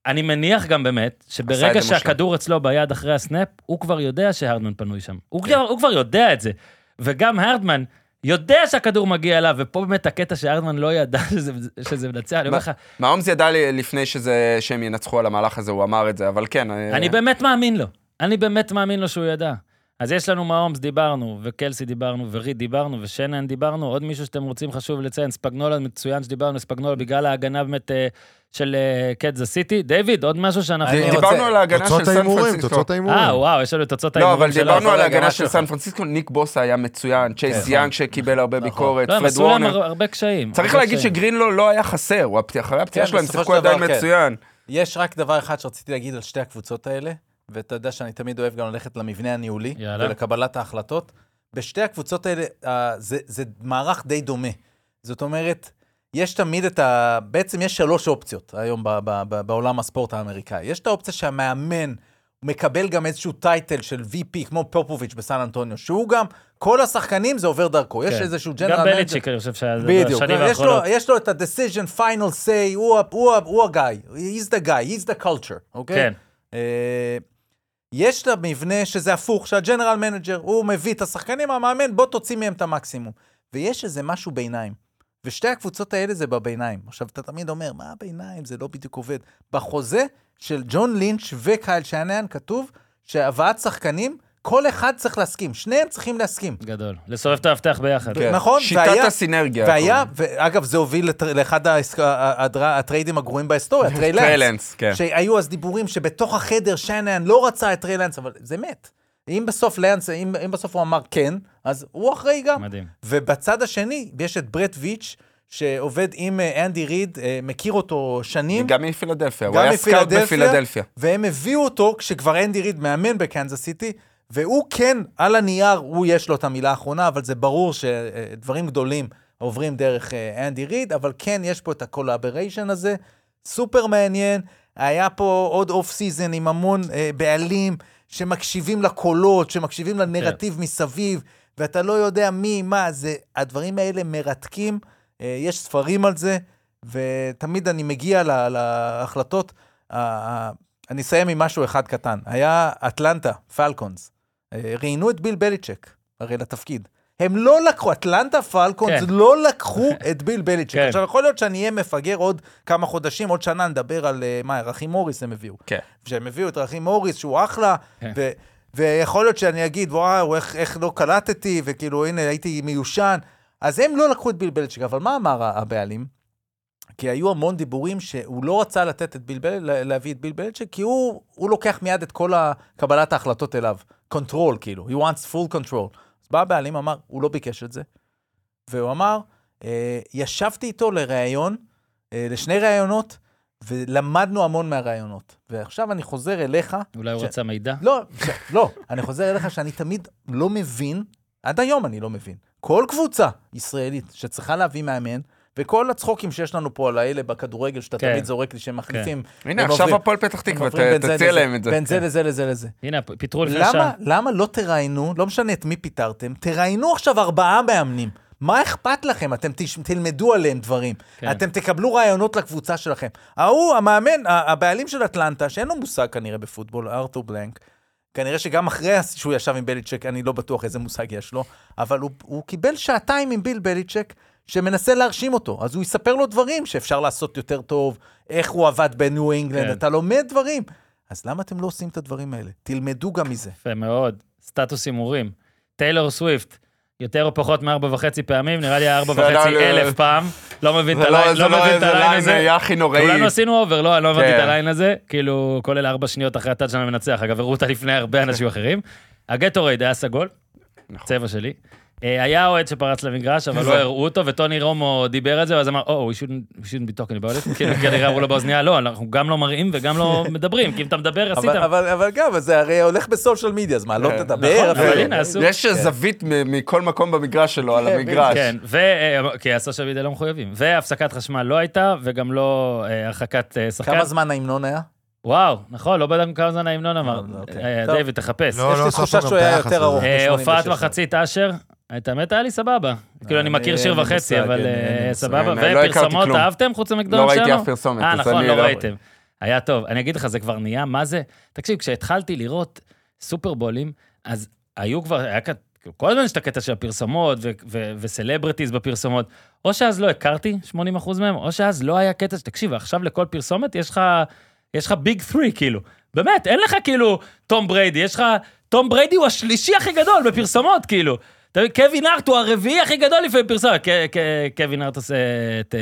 A: ואני מניח גם באמת, שברגע. שהכדור אצלו ביד אחרי הסנאפ, הוא כבר יודע שהרדמן פנוי שם. הוא,
C: כן.
A: כבר, הוא כבר יודע את זה. וגם הרדמן יודע שהכדור מגיע אליו, ופה באמת הקטע שהרדמן לא ידע [laughs] שזה, שזה מנצח, אני אומר לך,
C: מהאומס ידע לי לפני שזה, שהם ינצחו על המהלך הזה, הוא אמר את זה, אבל כן.
A: אני באמת מאמין לו. אני באמת מאמין לו שהוא ידע. אז יש לנו מהומס דיברנו, וקלסי דיברנו, וריד דיברנו, ושנן דיברנו, עוד מישהו שאתם רוצים חשוב לציין, ספגנולה מצוין שדיברנו, ספגנולה בגלל ההגנה באמת אה, של קנזס סיטי. דיוויד, עוד משהו שאנחנו...
C: דיברנו
D: רוצה-
C: על ההגנה של
G: תוצאות
C: סן
G: ההימורים,
C: פרנסיסקו.
G: תוצאות ההימורים.
A: אה, וואו, יש לנו את תוצאות
C: לא,
A: ההימורים
C: אבל
A: שלו.
C: דיברנו על
D: ההגנה
C: של. סן פרנסיסקו, ניק בוסה היה מצוין, צ'ייס
D: כן.
C: יאנג שקיבל הרבה
D: נכון.
C: ביקורת,
A: לא,
C: פרד וורנר.
A: הר- הרבה קשיים.
C: צריך להגיד. שגרינלו לא היה חסר, אחרי הפציעה
D: כן,
C: שלו הם
D: בסופו
C: שיחקו עדיין
D: כן.
C: מצוין.
D: יש רק דבר אחד שרציתי להגיד על שתי הקבוצות האלה, ואתה יודע שאני תמיד אוהב גם ללכת למבנה הניהולי,
A: יאללה.
D: ולקבלת ההחלטות. בשתי הקבוצות האלה, אה, זה, זה מערך די דומה. זאת אומרת, יש תמיד את ה... בעצם יש שלוש אופציות היום ב, ב, ב, בעולם הספורט האמריקאי. יש את האופציה שהמאמן מקבל גם איזשהו טייטל של VP, כמו פופוביץ' בסן אנטוניו, שהוא גם, כל השחקנים זה עובר דרכו. יש
A: כן.
D: איזשהו
A: גם
D: ג'נרל
A: בליצ'יק, אני חושב שהיה
D: בדיוק,
A: בשנים
D: יש לו,
A: האחרונות.
D: יש לו את ה-decision final say, הוא, ה- הוא, ה- הוא הגיא, he's the guy, he's the culture, אוקיי?
A: כן.
D: אה, יש את המבנה שזה הפוך, שה general manager, הוא מביא את השחקנים, המאמן, בוא תוציא מהם את המקסימום. ויש איזה משהו ביניים. ושתי הקבוצות האלה זה בביניים. עכשיו, אתה תמיד אומר, מה הביניים? זה לא בדיוק עובד. בחוזה של ג'ון לינץ' וקייל שיינן כתוב שהבאת שחקנים, כל אחד צריך להסכים, שניהם צריכים להסכים.
A: גדול. לסובב את המפתח ביחד.
C: כן.
D: נכון,
C: שיטת
D: והיה-
C: הסינרגיה.
D: והיה, ואגב, זה הוביל לת- לאחד העסק- ה- הדר- הטריידים הגרועים בהיסטוריה, [laughs] טריי לנס.
C: טריילנס, כן.
D: שהיו אז דיבורים שבתוך החדר שיינן לא רצה את טריי לנס, אבל זה מת. אם בסוף לנס, אם, אם בסוף הוא אמר כן, אז הוא אחראי גם.
A: מדהים.
D: ובצד השני, יש את ברט ויץ', שעובד עם אה, אנדי ריד, אה, מכיר אותו שנים.
C: גם מפילדלפיה, הוא
D: גם
C: היה סקאוט. בפילדלפיה.
D: והם הביאו אותו כשכבר אנדי ריד מאמן בקנזס סיטי, והוא כן, על הנייר, הוא יש לו את המילה האחרונה, אבל זה ברור שדברים גדולים עוברים דרך אה, אנדי ריד, אבל כן, יש פה את ה collaboration הזה, סופר מעניין. היה פה עוד off season עם המון אה, בעלים שמקשיבים לקולות, שמקשיבים לנרטיב מסביב, ואתה לא יודע מי, מה, זה, הדברים האלה מרתקים, אה, יש ספרים על זה, ותמיד אני מגיע לה- להחלטות. אני אסיים עם משהו אחד קטן. היה אטלנטה, פלקונס. אה, ראיינו את ביל בליצ'ק, הרי לתפקיד. הם לא לקחו, אטלנטה פלקונס
A: כן.
D: לא לקחו [laughs] את ביל בליצ'ק.
A: כן.
D: עכשיו, יכול להיות שאני אהיה מפגר עוד כמה חודשים, עוד שנה נדבר על, אה, מה, רכים מוריס הם הביאו.
C: כן.
D: כשהם הביאו את רכים מוריס, שהוא אחלה,
A: כן.
D: ו- ויכול להיות שאני אגיד, וואו, איך, איך לא קלטתי, וכאילו, הנה, הייתי מיושן. אז הם לא לקחו את ביל בליצ'ק, אבל מה אמר הבעלים? כי היו המון דיבורים שהוא לא רצה לתת את ביל בל... להביא את ביל בליצ'ק, כי הוא, הוא לוקח מיד את כל קבלת ההחלטות אליו. Control, כאילו, he wants full control. אז בא הבעלים, אמר, הוא לא ביקש את זה. והוא אמר, אה, ישבתי איתו לראיון, אה, לשני ראיונות, ולמדנו המון מהראיונות. ועכשיו אני חוזר אליך,
A: אולי הוא
D: ש-
A: רצה מידע?
D: לא, ש... לא, אני חוזר אליך שאני תמיד לא מבין, עד היום אני לא מבין. כל קבוצה ישראלית שצריכה להביא מאמן, וכל הצחוקים שיש לנו פה על האלה בכדורגל, שאתה
A: כן.
D: תמיד זורק לי שהם מחליפים.
C: הנה, עכשיו הפועל פתח תקווה, תציע
D: לזה,
C: להם את זה.
D: בין זה לזה לזה לזה.
A: הנה, פיטרו לפני
D: למה,
A: שעה.
D: למה לא תראיינו, לא משנה את מי פיטרתם, תראיינו עכשיו ארבעה מאמנים. מה אכפת לכם? אתם. תלמדו עליהם דברים.
A: כן.
D: כן. אתם תקבלו רעיונות לקבוצה שלכם. ההוא, המאמן, הבעלים של אטלנטה, שאין לו מושג כנראה בפוטבול, ארתור בלנק, כנראה שגם אחרי שהוא ישב עם בליצ'ק, אני לא בטוח איזה מושג יש לו, אבל הוא, הוא קיבל שעתיים עם ביל בליצ'ק, שמנסה להרשים אותו. אז הוא יספר לו דברים שאפשר לעשות יותר טוב, איך הוא עבד בניו אינגלנד,
A: כן.
D: אתה לומד דברים. אז למה אתם לא עושים את הדברים האלה? תלמדו גם מזה.
A: יפה מאוד. סטטוס הימורים. טיילור סוויפט, יותר או פחות מארבע וחצי פעמים, נראה לי ארבע
C: זה
A: וחצי
C: לא-
A: אלף פעם. לא מבין את
C: זה לא-
A: ה line
C: זה
A: לא
C: לא
A: מבין את
C: איזה
A: ה
C: line line
A: הזה.
C: היה הכי נוראי.
A: כולנו עשינו over, לא, אני לא הבנתי את
C: כן.
A: ה line הזה. כאילו, כולל ארבע שניות אחרי הטאצ'דאון המנצח. אגב, הראו אותה לפני הרבה אנשים אחרים. הגטורייד היה סגול,
C: נכון.
A: צבע שלי. אה, היה אוהד שפרץ למגרש, אבל לא הראו אותו, וטוני רומו דיבר על זה, ואז אמר, או, we shouldn't- we shouldn't be talking about it. [laughs] כאילו, כנראה אמרו לו באוזנייה, לא, אנחנו גם לא מראים וגם לא [laughs] מדברים, כי אם אתה מדבר, עשית.
D: אבל- אבל אבל גם, זה הרי הולך בסושיאל מדיה, אז מה, לא
C: כן.
D: תדבר?
A: נכון? אבל הנה, עשו.
C: יש זווית מ- מכל מקום במגרש שלו על המגרש.
A: כן, ו... אה, כי הסושיאל מדיה לא מחויבים. והפסקת חשמל לא הייתה, וגם לא אה, הרחקת שחקן.
D: כמה זמן ההמנון היה?
A: וואו, נכון, לא בדקנו כמה זמן ההמנון אמר.
D: אוקיי.
A: דיוויד, תחפש.
G: לא,
D: יש לי
G: לא
D: תחושה שהוא היה יותר. ארוך.
A: הופעת
D: ב-86.
A: מחצית אשר, את האמת היה לי סבבה. כאילו, אני
D: אני-
A: מכיר שיר וחצי, אבל אה. סבבה.
C: לא
A: ופרסומות. אהבתם חוץ
C: לא
A: למקדונלד
C: ראיתי
A: שלנו?
C: אף פרסומת,
A: אה, נכון, לא
C: לא-
A: ראיתם. היה טוב. אני אגיד לך, זה כבר נהיה, מה זה? תקשיב, כשהתחלתי לראות סופרבולים, אז היו כבר, היה כאן, כאילו, כל הזמן יש את הקטע של הפרסומות ו- ו- ו celebrities בפרסומות. או שאז לא הכרתי 80% מהם, או שאז לא היה קטע, תקשיב, עכשיו לכל פרסומת יש לך, יש לך big 3, כאילו. באמת, אין לך כאילו תום בריידי, יש לך, תום בריידי הוא השלישי הכי גדול בפרסומות, כאילו. קווין הארט הוא הרביעי הכי גדול לפעמים פרסומת. קווין הארט עושה את... אה,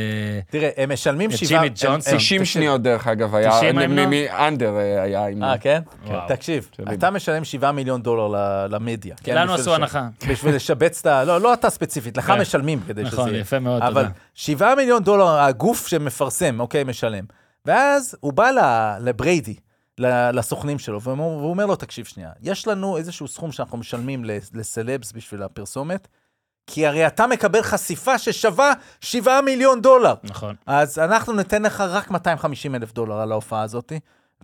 D: תראה, הם משלמים
A: את
D: שבעה...
A: ג'ימי
D: הם-
A: ג'ונסון.
D: הם-
C: 90
D: תקשיב.
C: שניות דרך אגב היה,
A: 90 ההמנון?
C: מאנדר היה עם...
D: אה, כן?
A: וואו.
D: תקשיב. אתה משלם 7 מיליון דולר ל- למדיה. כן?
A: לנו עשו הנחה. [laughs]
D: בשביל לשבץ את ה... לא, לא אתה ספציפית, לך
A: כן.
D: משלמים כדי שזה
A: נכון. יפה מאוד,
D: אבל
A: תודה.
D: 7 מיליון דולר, הגוף שמפרסם, אוקיי, משלם. ואז הוא בא לבריידי, לסוכנים שלו, והוא אומר לו, תקשיב שנייה, יש לנו איזשהו סכום שאנחנו משלמים לסלבס בשביל הפרסומת, כי הרי אתה מקבל חשיפה ששווה 7 מיליון דולר.
A: נכון.
D: אז אנחנו ניתן לך רק 250 אלף דולר על ההופעה הזאת.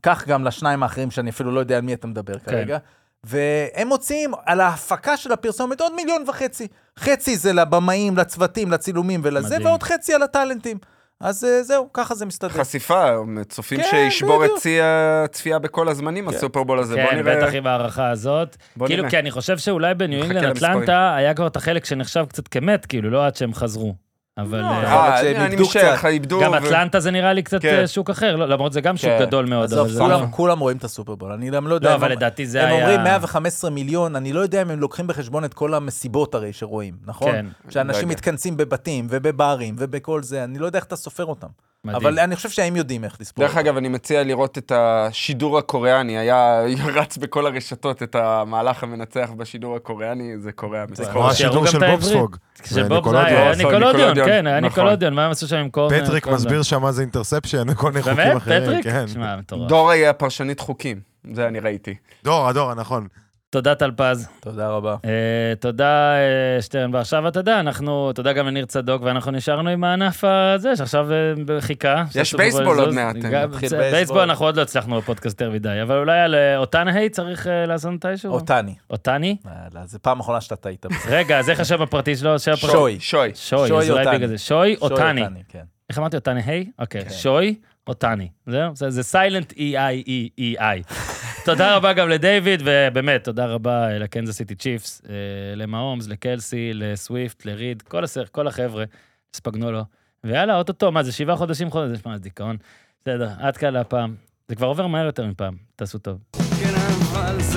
D: כך גם לשניים האחרים שאני אפילו לא יודע על מי אתה מדבר כרגע. והם מוציאים על ההפקה של הפרסומת עוד מיליון וחצי. חצי זה לבמאים, לצוותים, לצילומים ולזה,
A: מדהים.
D: ועוד חצי על הטאלנטים. אז אה, זהו, ככה זה מסתדר.
C: חשיפה, צופים
D: כן,
C: שישבור את
D: בדיוק.
C: שיא הצפייה בכל הזמנים, הסופרבול הזה. בוא
A: כן,
C: נראה.
A: בטח עם ההערכה הזאת.
C: בוא
A: כאילו,
C: נראה.
A: כי אני חושב שאולי בניו אינגלנד. אטלנטה היה כבר את החלק שנחשב קצת כמת, כאילו, לא עד שהם חזרו. אבל...
D: לא,
A: אה,
C: אה, אני משער,
D: קצת.
C: איבדו.
A: גם אטלנטה זה נראה לי קצת
C: כן.
A: אה, שוק אחר, לא, למרות זה גם שוק
C: כן.
A: גדול מאוד.
D: עזוב, כולם,
A: לא-
D: כולם רואים את הסופרבול, אני גם לא יודע.
A: לא,
D: הם
A: אבל לדעתי זה
D: הם
A: היה...
D: אומרים 115 מיליון, אני לא יודע אם הם לוקחים בחשבון את כל המסיבות הרי שרואים, נכון?
A: כן.
D: שאנשים. מתכנסים בבתים ובברים ובכל זה, אני לא יודע איך אתה סופר אותם.
A: מדהים.
D: אבל אני חושב שהם יודעים איך לספור.
C: דרך אגב, אני מציע לראות את השידור הקוריאני, היה רץ בכל הרשתות את המהלך המנצח בשידור הקוריאני, זה קורע
G: כמו
C: מסקור.
A: שיראו
G: השידור של. בובספוג.
A: זה
G: ניקולודיון.
A: כן, היה
C: נכון.
A: ניקולודיון, מה הם עשו שם עם קורנר?
G: פטריק? מסביר שם מה זה אינטרספשן וכל מיני חוקים
A: באמת?
G: אחרים.
A: פטריק?
G: כן.
A: שמע, מטורף.
C: דורה היא הפרשנית חוקים, זה אני ראיתי.
G: דורה, דורה, נכון.
A: תודה טלפז.
D: תודה רבה.
A: אה, תודה אה, שטרן, ועכשיו אתה יודע, אנחנו, תודה גם לניר צדוק, ואנחנו נשארנו עם הענף הזה, שעכשיו אה, בחיכה.
C: יש בייסבול עוד. מעט,
D: נתחיל
A: זה-
D: בייסבול.
A: בייסבול אנחנו עוד לא הצלחנו בפודקאסט יותר מדי, אבל אולי על אה, אותנהי צריך אה, לעשות מתישהו?
D: אותני.
A: אותני?
D: יאללה, זו פעם אחרונה שאתה טעית.
A: רגע, אז איך השם הפרטי שלו?
D: שוי.
C: שוי.
A: שוי,
D: אותני.
A: זה. שוי אותני.
D: כן.
A: איך אמרתי אותני היי? אוקיי,
D: כן.
A: שוי אותני. זהו, זה- זה סיילנט E-I-E-E-I. תודה רבה גם לדיוויד, ובאמת, תודה רבה אה, לקנזס סיטי צ'יפס, אה, למהומס, לקלסי, לסוויפט, לריד, כל הסר, כל החבר'ה, ספגנולו. ויאללה, אוטוטו, מה זה, שבעה חודשים חודש, זה דיכאון. בסדר, עד כאן להפעם. זה כבר עובר מהר יותר מפעם, תעשו טוב.
F: כן אבל זה